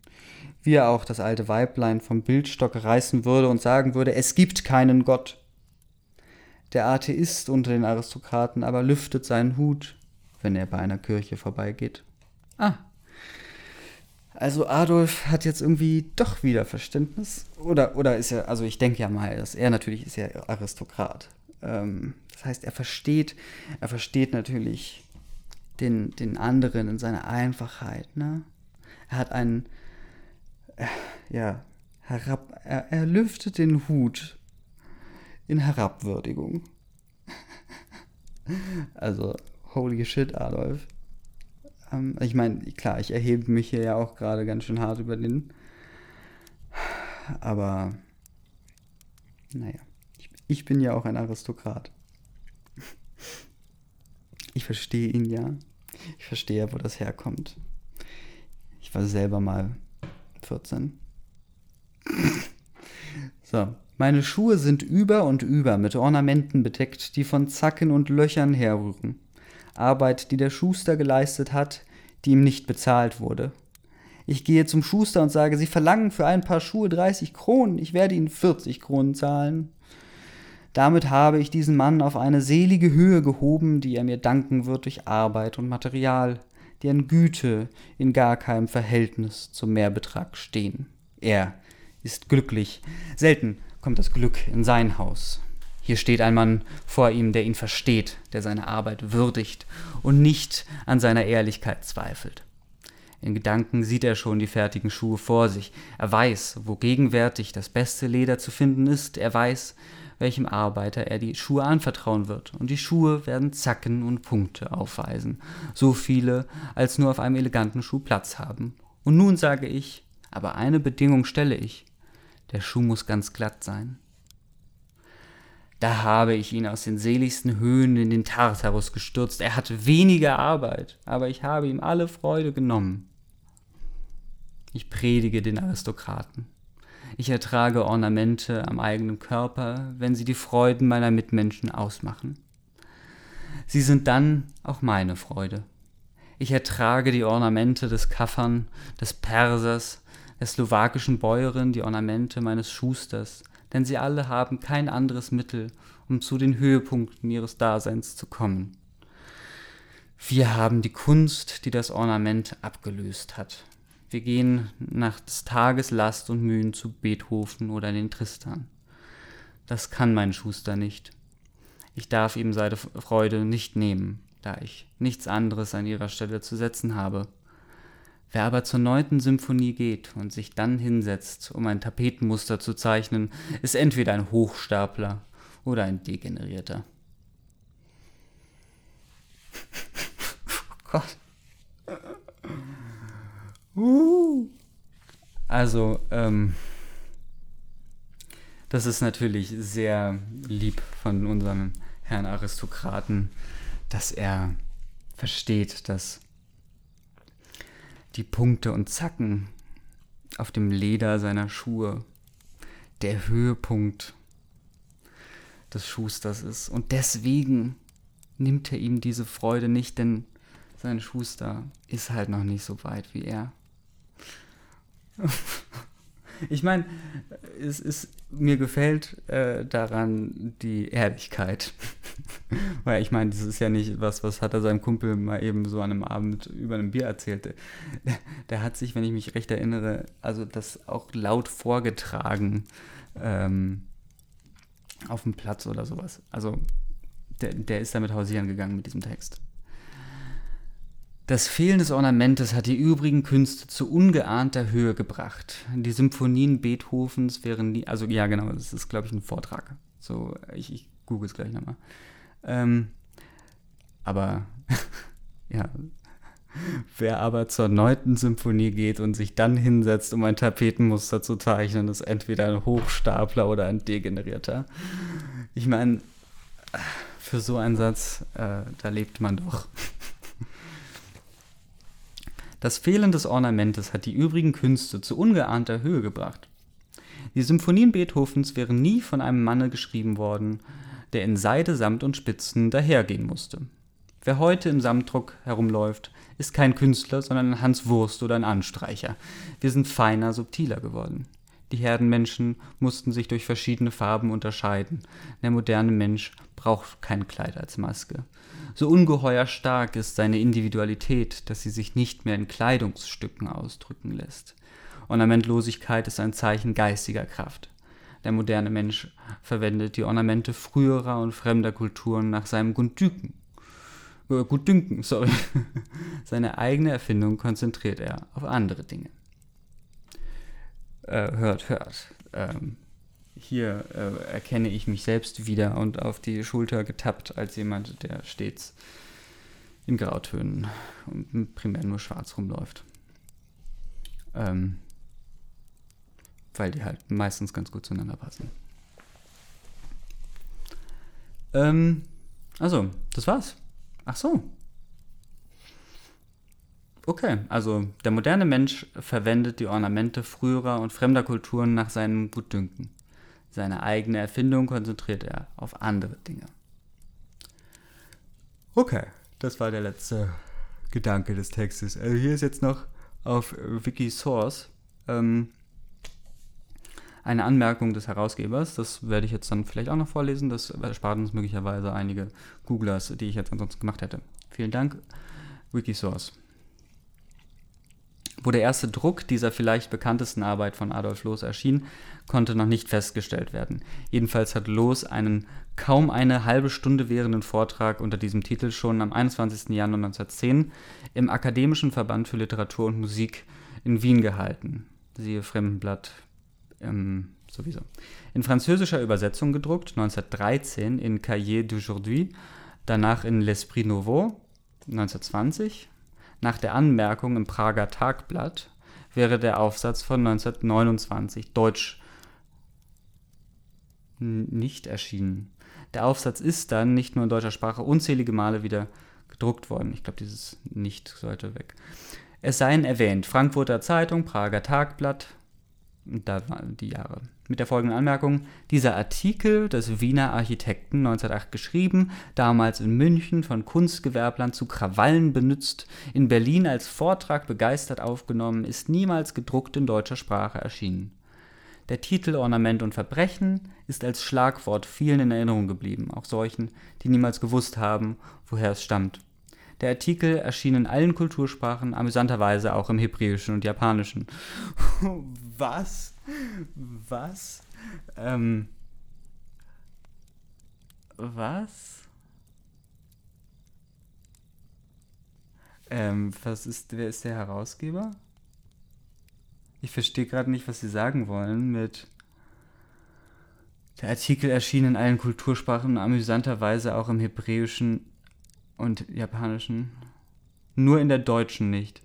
Wie er auch das alte Weiblein vom Bildstock reißen würde und sagen würde, es gibt keinen Gott. Der Atheist unter den Aristokraten aber lüftet seinen Hut, wenn er bei einer Kirche vorbeigeht. Ah. Also Adolf hat jetzt irgendwie doch wieder Verständnis. Oder, oder ist er, also ich denke ja mal, dass er natürlich ist ja Aristokrat. Ähm, das heißt, er versteht, er versteht natürlich den, den anderen in seiner Einfachheit. Ne? Er hat einen, äh, ja, herab, er, er lüftet den Hut in Herabwürdigung. also, holy shit, Adolf. Ähm, ich meine, klar, ich erhebe mich hier ja auch gerade ganz schön hart über den. Aber, naja, ich, ich bin ja auch ein Aristokrat. Ich verstehe ihn ja. Ich verstehe wo das herkommt. Ich war selber mal 14. so, meine Schuhe sind über und über mit Ornamenten bedeckt, die von Zacken und Löchern herrühren. Arbeit, die der Schuster geleistet hat, die ihm nicht bezahlt wurde. Ich gehe zum Schuster und sage, Sie verlangen für ein paar Schuhe 30 Kronen, ich werde Ihnen 40 Kronen zahlen. Damit habe ich diesen Mann auf eine selige Höhe gehoben, die er mir danken wird durch Arbeit und Material, an Güte in gar keinem Verhältnis zum Mehrbetrag stehen. Er ist glücklich. Selten kommt das Glück in sein Haus. Hier steht ein Mann vor ihm, der ihn versteht, der seine Arbeit würdigt und nicht an seiner Ehrlichkeit zweifelt. In Gedanken sieht er schon die fertigen Schuhe vor sich. Er weiß, wo gegenwärtig das beste Leder zu finden ist. Er weiß, welchem Arbeiter er die Schuhe anvertrauen wird, und die Schuhe werden Zacken und Punkte aufweisen, so viele, als nur auf einem eleganten Schuh Platz haben. Und nun sage ich, aber eine Bedingung stelle ich, der Schuh muss ganz glatt sein. Da habe ich ihn aus den seligsten Höhen in den Tartarus gestürzt. Er hat weniger Arbeit, aber ich habe ihm alle Freude genommen. Ich predige den Aristokraten. Ich ertrage Ornamente am eigenen Körper, wenn sie die Freuden meiner Mitmenschen ausmachen. Sie sind dann auch meine Freude. Ich ertrage die Ornamente des Kaffern, des Persers, der slowakischen Bäuerin, die Ornamente meines Schusters, denn sie alle haben kein anderes Mittel, um zu den Höhepunkten ihres Daseins zu kommen. Wir haben die Kunst, die das Ornament abgelöst hat. Wir gehen nach des Tages Last und Mühen zu Beethoven oder den Tristan. Das kann mein Schuster nicht. Ich darf ihm seine Freude nicht nehmen, da ich nichts anderes an ihrer Stelle zu setzen habe. Wer aber zur neunten Symphonie geht und sich dann hinsetzt, um ein Tapetenmuster zu zeichnen, ist entweder ein Hochstapler oder ein Degenerierter. oh Gott. Uh. Also, ähm, das ist natürlich sehr lieb von unserem Herrn Aristokraten, dass er versteht, dass die Punkte und Zacken auf dem Leder seiner Schuhe der Höhepunkt des Schusters ist. Und deswegen nimmt er ihm diese Freude nicht, denn sein Schuster ist halt noch nicht so weit wie er. ich meine, es ist, mir gefällt äh, daran die Ehrlichkeit. Weil ich meine, das ist ja nicht was, was hat er seinem Kumpel mal eben so an einem Abend über einem Bier erzählt. Der, der hat sich, wenn ich mich recht erinnere, also das auch laut vorgetragen ähm, auf dem Platz oder sowas. Also der, der ist damit hausieren gegangen mit diesem Text. Das Fehlen des Ornamentes hat die übrigen Künste zu ungeahnter Höhe gebracht. Die Symphonien Beethovens wären nie, also ja genau, das ist glaube ich ein Vortrag. So, ich, ich google es gleich nochmal. Ähm, aber ja, wer aber zur neunten Symphonie geht und sich dann hinsetzt, um ein Tapetenmuster zu zeichnen, ist entweder ein Hochstapler oder ein Degenerierter. Ich meine, für so einen Satz, äh, da lebt man doch. Das Fehlen des Ornamentes hat die übrigen Künste zu ungeahnter Höhe gebracht. Die Symphonien Beethovens wären nie von einem Manne geschrieben worden, der in Seide, Samt und Spitzen dahergehen musste. Wer heute im Samtdruck herumläuft, ist kein Künstler, sondern ein Hans Wurst oder ein Anstreicher. Wir sind feiner, subtiler geworden. Die Herdenmenschen mussten sich durch verschiedene Farben unterscheiden. Der moderne Mensch braucht kein Kleid als Maske. So ungeheuer stark ist seine Individualität, dass sie sich nicht mehr in Kleidungsstücken ausdrücken lässt. Ornamentlosigkeit ist ein Zeichen geistiger Kraft. Der moderne Mensch verwendet die Ornamente früherer und fremder Kulturen nach seinem Gutdünken. Äh, Gutdünken, sorry. Seine eigene Erfindung konzentriert er auf andere Dinge. Äh, hört, hört. Ähm, hier äh, erkenne ich mich selbst wieder und auf die Schulter getappt als jemand, der stets in Grautönen und primär nur schwarz rumläuft. Ähm, weil die halt meistens ganz gut zueinander passen. Ähm, also, das war's. Ach so. Okay, also der moderne Mensch verwendet die Ornamente früherer und fremder Kulturen nach seinem Gutdünken. Seine eigene Erfindung konzentriert er auf andere Dinge. Okay, das war der letzte Gedanke des Textes. Also hier ist jetzt noch auf Wikisource ähm, eine Anmerkung des Herausgebers. Das werde ich jetzt dann vielleicht auch noch vorlesen. Das erspart uns möglicherweise einige Googlers, die ich jetzt ansonsten gemacht hätte. Vielen Dank, Wikisource. Wo der erste Druck dieser vielleicht bekanntesten Arbeit von Adolf Loos erschien, konnte noch nicht festgestellt werden. Jedenfalls hat Loos einen kaum eine halbe Stunde währenden Vortrag unter diesem Titel schon am 21. Januar 1910 im Akademischen Verband für Literatur und Musik in Wien gehalten. Siehe Fremdenblatt ähm, sowieso. In französischer Übersetzung gedruckt, 1913 in Cahiers d'aujourd'hui, danach in L'Esprit Nouveau, 1920. Nach der Anmerkung im Prager Tagblatt wäre der Aufsatz von 1929 deutsch nicht erschienen. Der Aufsatz ist dann nicht nur in deutscher Sprache unzählige Male wieder gedruckt worden. Ich glaube, dieses nicht sollte weg. Es seien erwähnt Frankfurter Zeitung, Prager Tagblatt, da waren die Jahre. Mit der folgenden Anmerkung: Dieser Artikel des Wiener Architekten 1908 geschrieben, damals in München von Kunstgewerblern zu Krawallen benutzt, in Berlin als Vortrag begeistert aufgenommen, ist niemals gedruckt in deutscher Sprache erschienen. Der Titel Ornament und Verbrechen ist als Schlagwort vielen in Erinnerung geblieben, auch solchen, die niemals gewusst haben, woher es stammt. Der Artikel erschien in allen Kultursprachen, amüsanterweise auch im Hebräischen und Japanischen. Was? Was? Ähm. Was? Ähm, was ist, wer ist der Herausgeber? Ich verstehe gerade nicht, was Sie sagen wollen mit. Der Artikel erschien in allen Kultursprachen, amüsanterweise auch im Hebräischen und Japanischen. Nur in der Deutschen nicht.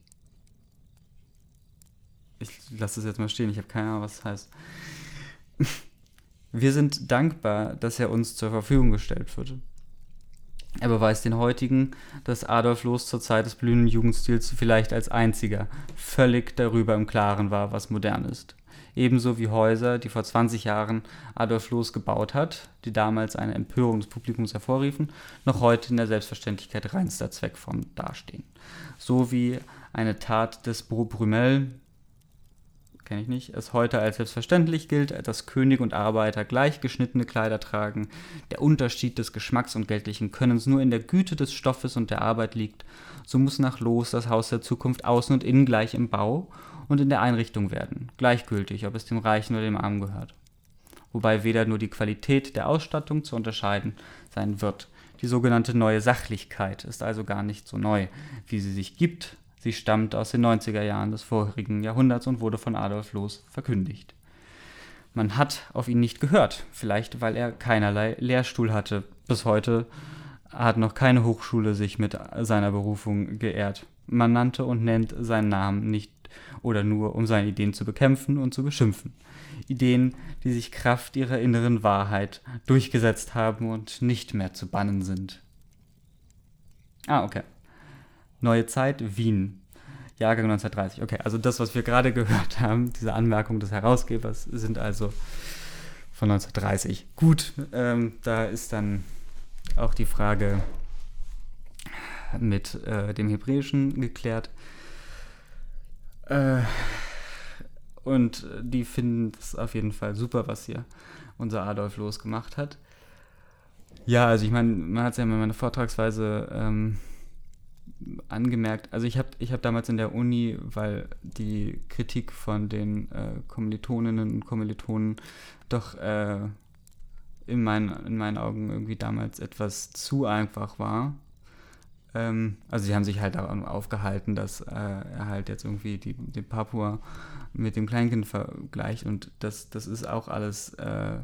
Ich lasse das jetzt mal stehen, ich habe keine Ahnung, was das heißt. Wir sind dankbar, dass er uns zur Verfügung gestellt wird. Er beweist den heutigen, dass Adolf Loos zur Zeit des blühenden Jugendstils vielleicht als einziger völlig darüber im Klaren war, was modern ist. Ebenso wie Häuser, die vor 20 Jahren Adolf Loos gebaut hat, die damals eine Empörung des Publikums hervorriefen, noch heute in der Selbstverständlichkeit reinster Zweckform dastehen. So wie eine Tat des Brumel, kenne ich nicht, es heute als selbstverständlich gilt, dass König und Arbeiter gleich geschnittene Kleider tragen, der Unterschied des Geschmacks und geldlichen Könnens nur in der Güte des Stoffes und der Arbeit liegt, so muss nach Los das Haus der Zukunft außen und innen gleich im Bau und in der Einrichtung werden, gleichgültig, ob es dem Reichen oder dem Armen gehört. Wobei weder nur die Qualität der Ausstattung zu unterscheiden sein wird. Die sogenannte neue Sachlichkeit ist also gar nicht so neu, wie sie sich gibt, Sie stammt aus den 90er Jahren des vorherigen Jahrhunderts und wurde von Adolf Loos verkündigt. Man hat auf ihn nicht gehört, vielleicht weil er keinerlei Lehrstuhl hatte. Bis heute hat noch keine Hochschule sich mit seiner Berufung geehrt. Man nannte und nennt seinen Namen nicht oder nur, um seine Ideen zu bekämpfen und zu beschimpfen. Ideen, die sich Kraft ihrer inneren Wahrheit durchgesetzt haben und nicht mehr zu bannen sind. Ah, okay. Neue Zeit, Wien. Jahrgang 1930. Okay, also das, was wir gerade gehört haben, diese Anmerkung des Herausgebers, sind also von 1930. Gut, ähm, da ist dann auch die Frage mit äh, dem Hebräischen geklärt. Äh, und die finden es auf jeden Fall super, was hier unser Adolf Loos gemacht hat. Ja, also ich meine, man hat es ja in meiner Vortragsweise ähm, angemerkt, also ich habe ich hab damals in der Uni, weil die Kritik von den äh, Kommilitoninnen und Kommilitonen doch äh, in, mein, in meinen Augen irgendwie damals etwas zu einfach war. Ähm, also sie haben sich halt daran aufgehalten, dass äh, er halt jetzt irgendwie die, den Papua mit dem Kleinkind vergleicht und das, das ist auch alles äh,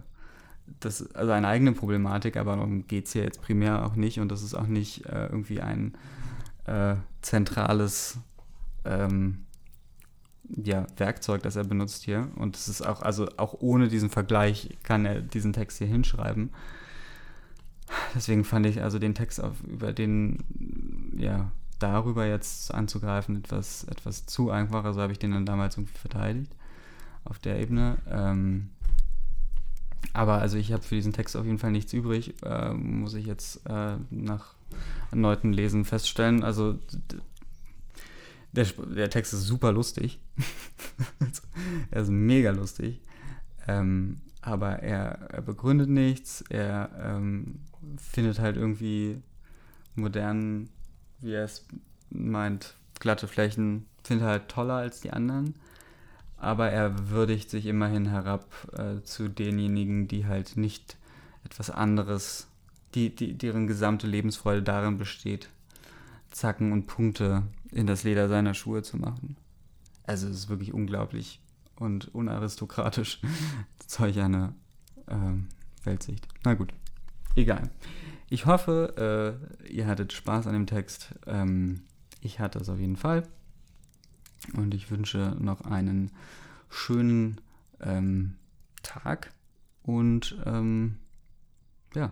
das, also eine eigene Problematik, aber darum geht es hier jetzt primär auch nicht und das ist auch nicht äh, irgendwie ein äh, zentrales ähm, ja, Werkzeug, das er benutzt hier. Und es ist auch, also auch ohne diesen Vergleich kann er diesen Text hier hinschreiben. Deswegen fand ich also den Text auf, über den, ja, darüber jetzt anzugreifen, etwas, etwas zu einfach. Also habe ich den dann damals irgendwie verteidigt auf der Ebene. Ähm, aber also ich habe für diesen Text auf jeden Fall nichts übrig, äh, muss ich jetzt äh, nach erneuten Lesen feststellen. Also der, der Text ist super lustig. er ist mega lustig. Ähm, aber er, er, begründet nichts. Er ähm, findet halt irgendwie modernen, wie er es meint, glatte Flächen, findet halt toller als die anderen. Aber er würdigt sich immerhin herab äh, zu denjenigen, die halt nicht etwas anderes die, die, deren gesamte Lebensfreude darin besteht, Zacken und Punkte in das Leder seiner Schuhe zu machen. Also es ist wirklich unglaublich und unaristokratisch. Solch eine ähm, Weltsicht. Na gut, egal. Ich hoffe, äh, ihr hattet Spaß an dem Text. Ähm, ich hatte es auf jeden Fall. Und ich wünsche noch einen schönen ähm, Tag. Und ähm, ja,